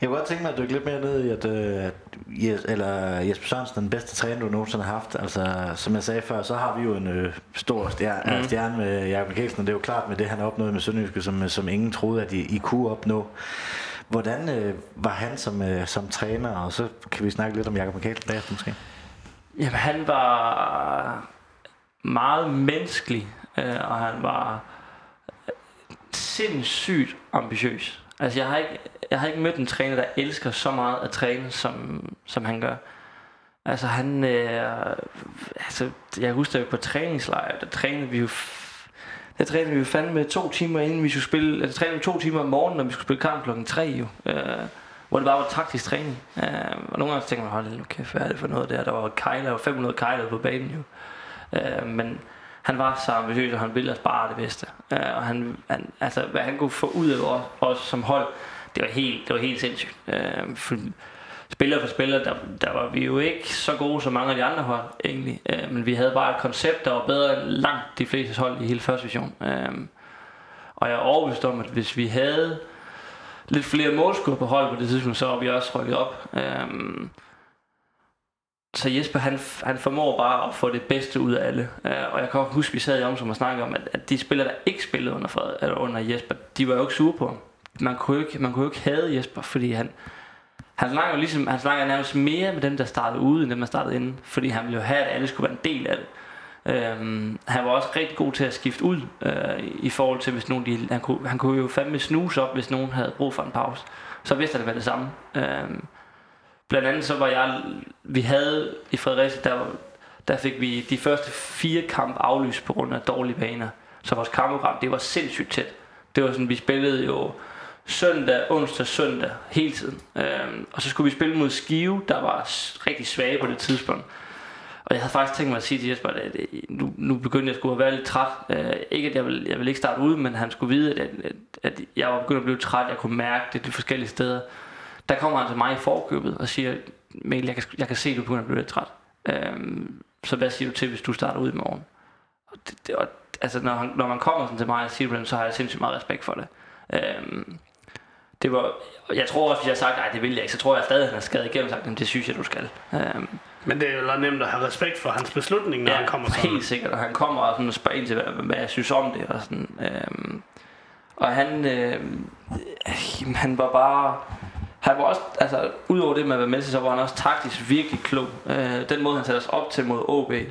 Jeg kunne godt tænke mig at dykke lidt mere ned i, at, øh, at Jes, eller Jesper Sørensen er den bedste træner, du nogensinde har haft. Altså, som jeg sagde før, så har vi jo en øh, stor stjerne, mm. stjerne med Jakob Mikkelsen, og det er jo klart med det, han har opnået med Sønderjyske, som, som ingen troede, at I, I kunne opnå. Hvordan øh, var han som, øh, som træner, og så kan vi snakke lidt om Jakob Mikkelsen bagefter måske? Jamen, han var meget menneskelig, øh, og han var øh, sindssygt ambitiøs. Altså, jeg har ikke, jeg har ikke mødt en træner, der elsker så meget at træne, som, som han gør. Altså, han... Øh, altså, jeg husker, det på træningslejr, der trænede vi jo der trænede vi jo fandme to timer inden vi skulle spille, altså trænede vi to timer om morgenen, når vi skulle spille kamp klokken 3 jo. Øh, hvor det bare var taktisk træning. Øh, og nogle gange tænker man, hold nu kæft, hvad er det for noget der? Der var kejler, 500 kejler på banen jo. Øh, men han var så ambitiøs, og han ville os bare det bedste. Øh, og han, han, altså, hvad han kunne få ud af os, os som hold, det var helt, det var helt sindssygt. Øh, for, spiller for spiller, der, der var vi jo ikke så gode som mange af de andre hold, egentlig. Øh, men vi havde bare et koncept, der var bedre end langt de fleste hold i hele første division. Øh, og jeg er overbevist om, at hvis vi havde lidt flere målskud på hold på det tidspunkt, så er vi også rykket op. Øhm, så Jesper, han, han formår bare at få det bedste ud af alle. Øh, og jeg kan også huske, vi sad i om og snakkede om, at, at de spillere, der ikke spillede under, Fred, eller under Jesper, de var jo ikke sure på ham. Man kunne jo ikke, man kunne jo ikke have Jesper, fordi han, han snakker jo ligesom, han snakker nærmest mere med dem, der startede ude, end dem, der startede inde. Fordi han ville jo have, at alle skulle være en del af det. Øhm, han var også rigtig god til at skifte ud øh, i forhold til, hvis nogen de, han, kunne, han kunne jo fandme snuse op, hvis nogen havde brug for en pause. Så vidste han det var det samme. Øhm, blandt andet så var jeg, vi havde i Fredericia, der, der fik vi de første fire kampe aflyst på grund af dårlige baner. Så vores kampprogram, det var sindssygt tæt. Det var sådan, vi spillede jo søndag, onsdag, søndag hele tiden. Øhm, og så skulle vi spille mod Skive, der var rigtig svage på det tidspunkt. Og jeg havde faktisk tænkt mig at sige til Jesper, at øh, nu, nu begyndte jeg skulle være lidt træt. Øh, ikke at jeg vil, jeg vil ikke starte ud, men han skulle vide, at, at, at jeg var begyndt at blive træt. Jeg kunne mærke det de forskellige steder. Der kommer han til mig i forkøbet og siger, Mikkel, jeg kan, jeg kan se, at du begynder at blive lidt træt. Øhm, så hvad siger du til, hvis du starter ud i morgen? Og det, det, og, altså, når, han, når man kommer sådan til mig og siger det, så har jeg sindssygt meget respekt for det. Øhm, det var, jeg tror også, hvis jeg har sagt, nej, det vil jeg ikke, så tror jeg stadig, at han har skadet igennem og sagt, det synes jeg, du skal. Øhm, men det er jo nemt at have respekt for hans beslutning, når ja, han kommer sådan. helt sikkert, og han kommer og, sådan spørger ind til, hvad, hvad jeg synes om det. Og, sådan, øhm, og han, øh, han var bare... Han var også, altså, udover det med at være med til, så var han også taktisk virkelig klog. Øh, den måde, han satte os op til mod OB, øh,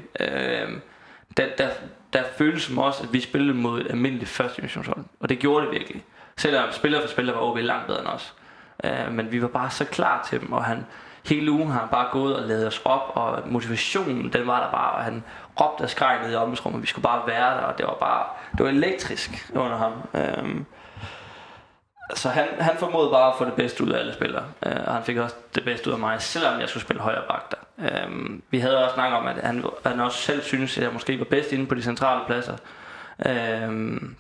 der, der, der føltes som også, at vi spillede mod et almindeligt første divisionshold. Og det gjorde det virkelig. Selvom spiller for spiller var OB langt bedre end os. Øh, men vi var bare så klar til dem, og han, hele ugen har han bare gået og lavet os op, og motivationen, den var der bare, og han råbte og skreg ned i omklædningsrummet, vi skulle bare være der, og det var bare, det var elektrisk under ham. Øhm, så han, han formåede bare at få det bedste ud af alle spillere, øh, og han fik også det bedste ud af mig, selvom jeg skulle spille højre bak der. Øhm, vi havde også snakket om, at han, han også selv synes, at jeg måske var bedst inde på de centrale pladser. Øhm,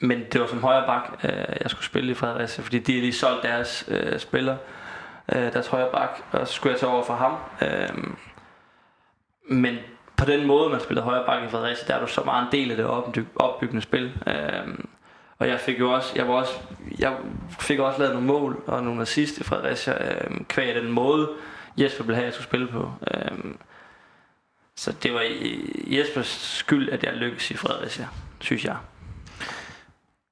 men det var som højre bak, øh, jeg skulle spille i Fredericia, fordi de har lige solgt deres øh, spillere øh, deres højre bak, og så skulle jeg tage over for ham. Øh, men på den måde, man spillede højre bak i Fredericia, der er du så meget en del af det opbyg, opbyggende spil. Øh, og jeg fik jo også, jeg var også, jeg fik også lavet nogle mål og nogle assist i Fredericia, øh, kvæg den måde, Jesper ville have, at jeg skulle spille på. Øh, så det var Jespers skyld, at jeg lykkedes i Fredericia, synes jeg.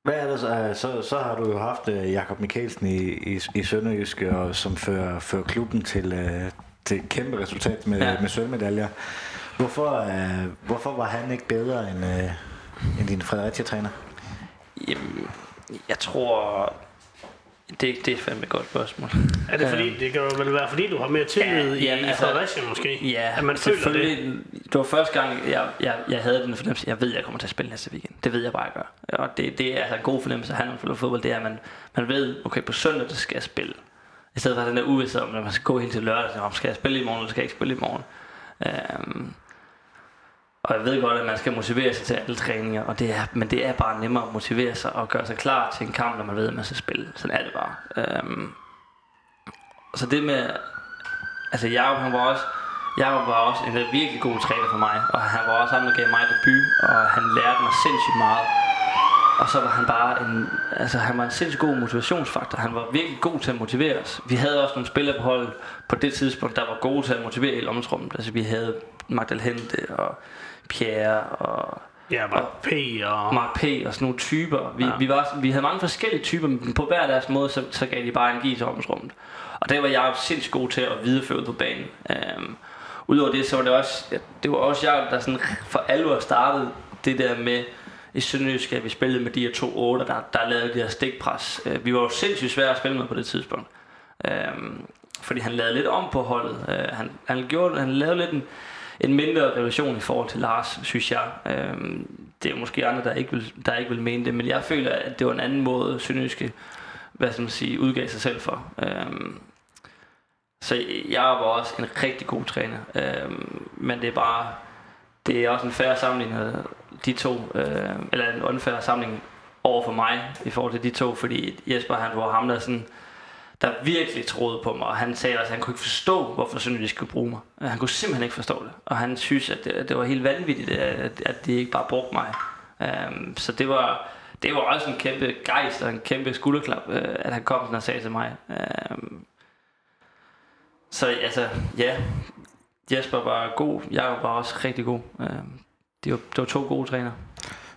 Hvad er det så? Så, har du jo haft uh, Jakob Mikkelsen i, i, i Sønderjysk, og, som fører, fører klubben til, uh, til et kæmpe resultat med, ja. med sølvmedaljer. Hvorfor, uh, hvorfor var han ikke bedre end, uh, end din Fredericia-træner? Jamen, jeg tror, det, det er fandme et godt spørgsmål. Er det fordi, det kan jo vel være fordi, du har mere tillid ja, i, altså, Fredericia måske? Ja, at man føler det. Det var første gang, jeg, jeg, jeg havde den fornemmelse, jeg ved, at jeg kommer til at spille næste weekend. Det ved jeg bare, jeg gør. Og det, det er altså en god fornemmelse at have noget fodbold, det er, at man, man ved, okay, på søndag, der skal jeg spille. I stedet for den der uvidsthed om, at man skal gå helt til lørdag, så skal jeg spille i morgen, eller skal jeg ikke spille i morgen. Um, og jeg ved godt, at man skal motivere sig til alle træninger, og det er, men det er bare nemmere at motivere sig og gøre sig klar til en kamp, når man ved, at man skal spille. Sådan er det bare. Øhm, så det med... Altså, Jacob, han var også... Jacob var også en virkelig god træner for mig, og han var også ham, der gav mig debut, og han lærte mig sindssygt meget. Og så var han bare en, altså han var en sindssygt god motivationsfaktor. Han var virkelig god til at motivere os. Vi havde også nogle spillere på holdet på det tidspunkt, der var gode til at motivere i omtrummet. Altså vi havde Magdalente og Pierre og Ja, Mark P. og... Mark P. og sådan nogle typer. Vi, ja. vi, var, vi havde mange forskellige typer, men på hver deres måde, så, så gav de bare energi til omklædningsrummet. Og det var jeg sindssygt god til at videreføre på banen. Um, Udover det, så var det også, det var også jeg, der sådan for alvor startede det der med, i Sønderjysk, at vi spillede med de her to otter, der, der lavede de her stikpres. Uh, vi var jo sindssygt svære at spille med på det tidspunkt. Um, fordi han lavede lidt om på holdet. Uh, han, han, gjorde, han lavede lidt en, en mindre relation i forhold til Lars, synes jeg. Øhm, det er måske andre, der ikke, vil, der ikke vil mene det, men jeg føler, at det var en anden måde, Sønderjyske hvad skal man sige, udgav sig selv for. Øhm, så jeg var også en rigtig god træner, øhm, men det er bare, det er også en færre sammenligning af de to, øh, eller en unfair sammenligning over for mig i forhold til de to, fordi Jesper han var ham, der sådan, der virkelig troede på mig, og han sagde også, at han kunne ikke forstå, hvorfor Sønderjysk skulle bruge mig. Øh, han kunne simpelthen ikke forstå det, og han synes, at det, det var helt vanvittigt, at, at de ikke bare brugte mig. Um, så det var, det var også en kæmpe gejst og en kæmpe skulderklap, uh, at han kom sådan og sagde til mig. Um, så altså, ja, Jesper var god, jeg var også rigtig god. Øhm, um, det, var, det var to gode trænere.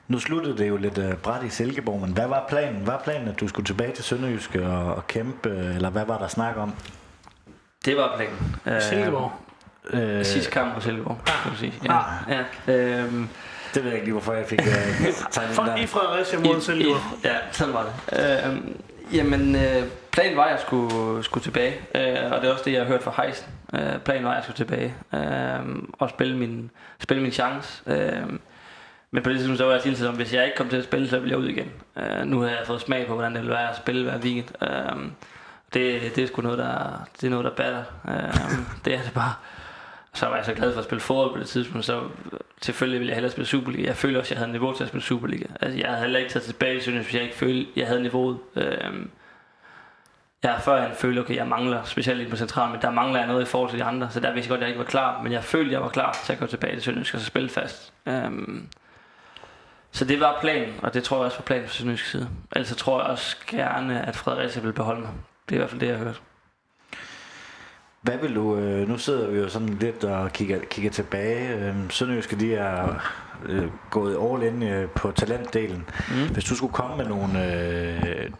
Nu sluttede det jo lidt uh, bræt i Silkeborg, men hvad var planen? Var planen, at du skulle tilbage til Sønderjyske og, og kæmpe, eller hvad var der snak om? Det var planen. Uh, Silkeborg? Øh, Sidste kamp på Silkeborg, kan du sige. Ja. Ah. ja. Øhm, det ved jeg ikke lige, hvorfor jeg fik uh, [laughs] tegnet den der. I Fredericia mod Silkeborg? Ja, sådan var det. Øhm, jamen, øh, planen var, at jeg skulle, skulle tilbage, øh, og det er også det, jeg har hørt fra Heisen. Øh, planen var, at jeg skulle tilbage øh, og spille min, spille min chance. Øh, men på det tidspunkt, så var jeg hele tiden, hvis jeg ikke kom til at spille, så ville jeg ud igen. Uh, nu har jeg fået smag på, hvordan det vil være at spille hver weekend. Uh, det, det er sgu noget, der, det er noget, der batter. Uh, det er det bare. Så var jeg så glad for at spille fodbold på det tidspunkt, så selvfølgelig ville jeg hellere spille Superliga. Jeg følte også, at jeg havde niveau til at spille Superliga. Altså, jeg havde heller ikke taget tilbage, synes hvis jeg ikke følte, at jeg havde niveauet. Uh, jeg har før følt, okay, jeg mangler, specielt lige på centralen, men der mangler jeg noget i forhold til de andre, så der vidste jeg godt, at jeg ikke var klar, men jeg følte, at jeg var klar til at gå tilbage til Sønderjysk og spille fast. Um, så det var planen, og det tror jeg også var planen fra Sønderjysk side. Ellers tror jeg også gerne, at Fredericia vil beholde mig. Det er i hvert fald det, jeg har hørt. Hvad vil du, øh, nu sidder vi jo sådan lidt og kigger, kigger tilbage. Øh, Sønderjyske, de er øh, gået all in øh, på talentdelen. Mm. Hvis du skulle komme med nogle, øh,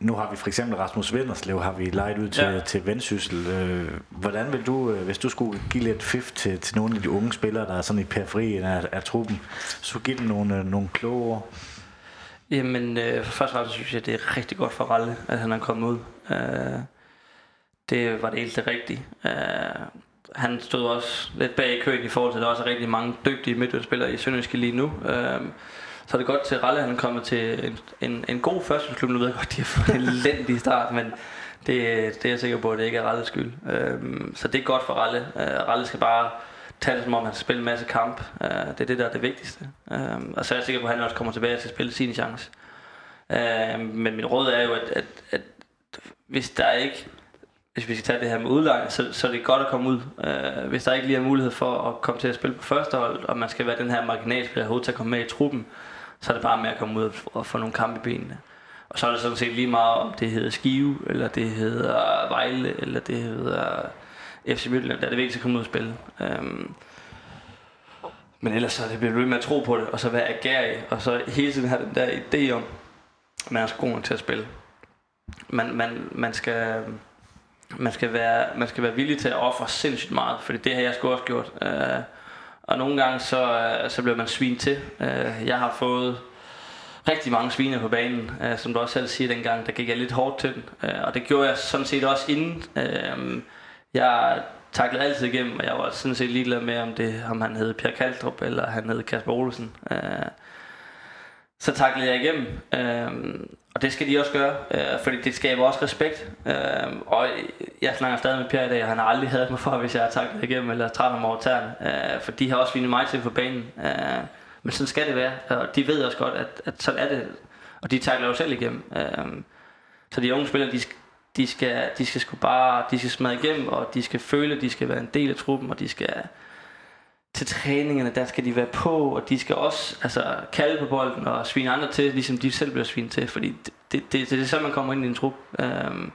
nu har vi for eksempel Rasmus Vinderslev, har vi lejet ud til, ja. til Vendsyssel. Øh, hvordan vil du, øh, hvis du skulle give lidt fif til, til nogle af de unge spillere, der er sådan i periferien af, af truppen, så give dem nogle, øh, nogle kloge ord? Jamen, øh, for først og fremmest synes jeg, det er rigtig godt for Ralle, at han er kommet ud. Øh, det var det helt det rigtige. Øh, han stod også lidt bag i køen i forhold til, at der også er rigtig mange dygtige midtbanespillere i Sønderjyske lige nu. Øh, så er det godt til Ralle, han kommer til en, en, en god førsteklub. Nu ved jeg godt, de har fået en elendig start, men det, det er jeg sikker på, at det ikke er Ralles skyld. Øhm, så det er godt for Ralle. Øh, Ralle skal bare tage det som om, han skal spille en masse kamp. Øh, det er det, der er det vigtigste. Øhm, og så er jeg sikker på, at han også kommer tilbage til at spille sin chance. Øh, men min råd er jo, at, at, at hvis der ikke hvis vi skal tage det her med udlejning, så, så er det godt at komme ud. Øh, hvis der ikke lige er mulighed for at komme til at spille på første hold, og man skal være den her marginalspiller til at komme med i truppen, så er det bare med at komme ud og få nogle kampe i benene. Og så er det sådan set lige meget, om det hedder Skive, eller det hedder Vejle, eller det hedder FC Midtjylland. Der er det vigtigt at komme ud og spille. Øhm, men ellers så bliver det bliver med at tro på det, og så være agerig, og så hele tiden have den der idé om, at man er så god til at spille. Man, man, man skal man skal være, man skal være villig til at ofre sindssygt meget, fordi det har jeg sgu også gjort. Øh, og nogle gange så, øh, så bliver man svin til. Øh, jeg har fået rigtig mange sviner på banen, øh, som du også selv siger dengang, der gik jeg lidt hårdt til den. Og det gjorde jeg sådan set også inden. Jeg taklede altid igennem, og jeg var sådan set ligeglad med, om, det, om han hed Pierre Kaldrup, eller han hed Kasper Olsen. Så taklede jeg igennem. Og det skal de også gøre, øh, fordi det skaber også respekt. Øh, og jeg snakker stadig med Per i dag, og han har aldrig hadet mig for, hvis jeg har taklet igennem eller træder ham over tæerne. Øh, for de har også vundet mig til på banen. Øh, men sådan skal det være, og de ved også godt, at, at sådan er det. Og de takler jo selv igennem. Øh, så de unge spillere, de, de skal, de skal sgu bare, de skal smadre igennem, og de skal føle, at de skal være en del af truppen, og de skal, til træningerne, der skal de være på, og de skal også altså, kalde på bolden og svine andre til, ligesom de selv bliver svinet til, fordi det, det, det, det er sådan, man kommer ind i en trup. Um,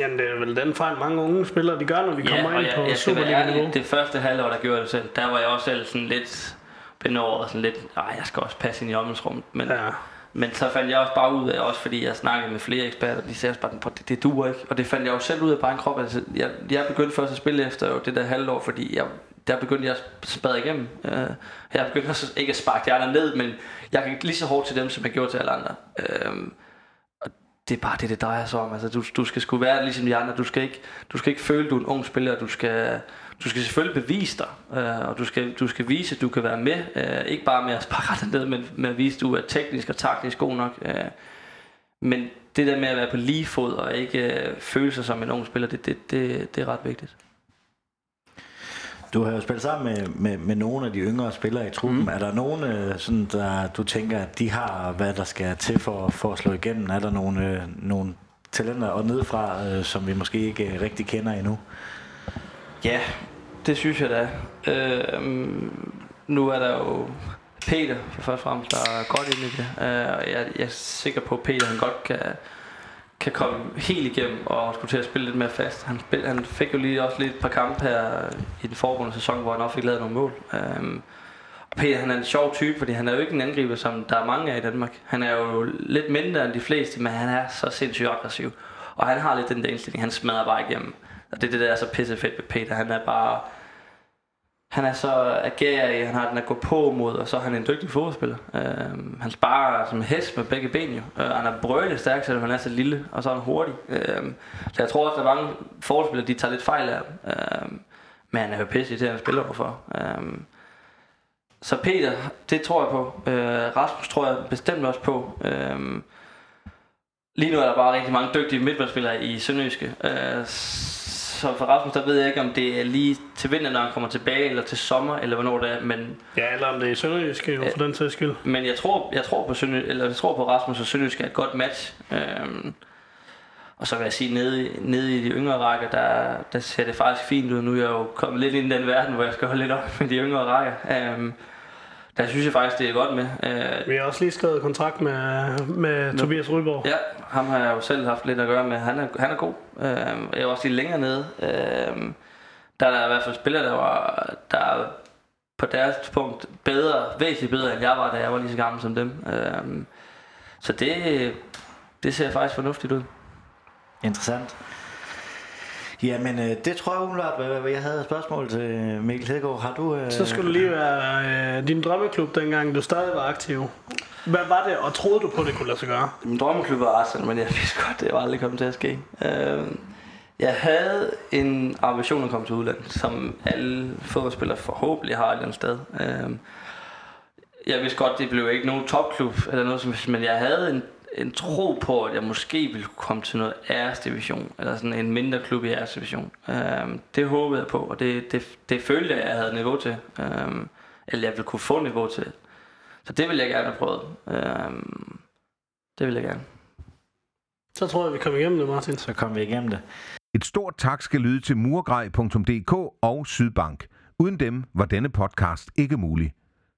Jamen, det er vel den fejl, mange unge spillere, de gør, når vi ja, kommer ind jeg, på Superliga-niveau. Det første halvår, der gjorde det selv, der var jeg også selv sådan lidt benåret, sådan lidt, nej, jeg skal også passe ind i omgangsrummet, men... Ja. Men så fandt jeg også bare ud af, også fordi jeg snakkede med flere eksperter, de sagde også bare, det, det duer ikke. Og det fandt jeg jo selv ud af bare en krop. Altså, jeg, jeg begyndte først at spille efter jo det der halvår, fordi jeg der begyndte jeg at spade igennem. Øh, jeg begyndte også ikke at sparke de andre ned, men jeg gik lige så hårdt til dem, som jeg gjorde til alle andre. Øh, og det er bare det, det drejer sig om. Altså, du, du skal sgu være ligesom de andre. Du skal ikke, du skal ikke føle, at du er en ung spiller. Du skal, du skal selvfølgelig bevise dig, øh, og du skal, du skal vise, at du kan være med. Øh, ikke bare med at sparke dig ned, men med at vise, at du er teknisk og taktisk god nok. Øh, men det der med at være på lige fod og ikke øh, føle sig som en ung spiller, det, det, det, det er ret vigtigt. Du har jo spillet sammen med, med, med nogle af de yngre spillere i truppen. Mm. Er der nogen, øh, sådan, der du tænker, at de har, hvad der skal til for, for at slå igennem? Er der nogle, øh, nogle talenter og nedefra, øh, som vi måske ikke rigtig kender endnu? Ja, det synes jeg da. Øh, nu er der jo Peter, for først og fremmest, der er godt inde i det. Øh, jeg, jeg er sikker på, at Peter han godt kan, kan komme helt igennem og skulle til at spille lidt mere fast. Han, spil, han fik jo lige også lidt et par kampe her i den foregående sæson, hvor han også fik lavet nogle mål. Øhm, og Peter han er en sjov type, fordi han er jo ikke en angriber, som der er mange af i Danmark. Han er jo lidt mindre end de fleste, men han er så sindssygt aggressiv. Og han har lidt den der indstilling, han smadrer bare igennem. Og det er det, der er så pisse fedt ved Peter. Han er bare... Han er så agerig, han har den at gå på mod, og så er han en dygtig fodboldspiller. Øh, han sparer som en hest med begge ben jo. Øh, han er brølende stærk, selvom han er så lille, og så er han hurtig. Øh, så jeg tror også, at der mange fodboldspillere, de tager lidt fejl af ham. Øh, men han er jo pisse til at spille overfor. Øh, så Peter, det tror jeg på. Øh, Rasmus tror jeg bestemt også på. Øh, lige nu er der bare rigtig mange dygtige midtbanespillere i Sønderjyske. Øh, så for Rasmus, der ved jeg ikke, om det er lige til vinter, når han kommer tilbage, eller til sommer, eller hvornår det er, men... Ja, eller om det er Sønderjysk, jo, for den sags skyld. Men jeg tror, jeg tror på Sønderjysk, eller jeg tror på Rasmus og Sønderjysk er et godt match. Øhm, og så vil jeg sige, nede, nede i de yngre rækker, der, der ser det faktisk fint ud. Nu er jeg jo kommet lidt ind i den verden, hvor jeg skal holde lidt op med de yngre rækker. Øhm, der synes jeg faktisk, det er godt med. Øh, Vi har også lige skrevet kontrakt med, med no. Tobias Ryborg. Ja, ham har jeg jo selv haft lidt at gøre med. Han er, han er god. Øh, jeg er også lige længere nede. Øh, der er der i hvert fald spillere, der var der er på deres punkt bedre, væsentligt bedre, end jeg var, da jeg var lige så gammel som dem. Øh, så det, det ser faktisk fornuftigt ud. Interessant. Jamen, øh, det tror jeg umiddelbart, hvad, hvad jeg havde et spørgsmål til Mikkel Hedegaard. Har du... Øh... Så skulle du lige være øh, din drømmeklub, dengang du stadig var aktiv. Hvad var det, og troede du på, det kunne lade sig gøre? Min drømmeklub var Arsenal, men jeg [laughs] vidste godt, det var aldrig kommet til at ske. Øh, jeg havde en ambition at komme til udlandet, som alle fodboldspillere forhåbentlig har et eller andet sted. Øh, jeg vidste godt, det blev ikke nogen topklub eller noget som men jeg havde en en tro på, at jeg måske ville komme til noget æresdivision, eller sådan en mindre klub i æresdivision. Øhm, det håbede jeg på, og det, det, det følte jeg, at jeg havde niveau til. Øhm, eller jeg ville kunne få niveau til. Så det vil jeg gerne have prøvet. Øhm, det vil jeg gerne. Så tror jeg, vi kommer igennem det, Martin. Så kommer vi igennem det. Et stort tak skal lyde til murgrej.dk og Sydbank. Uden dem var denne podcast ikke mulig.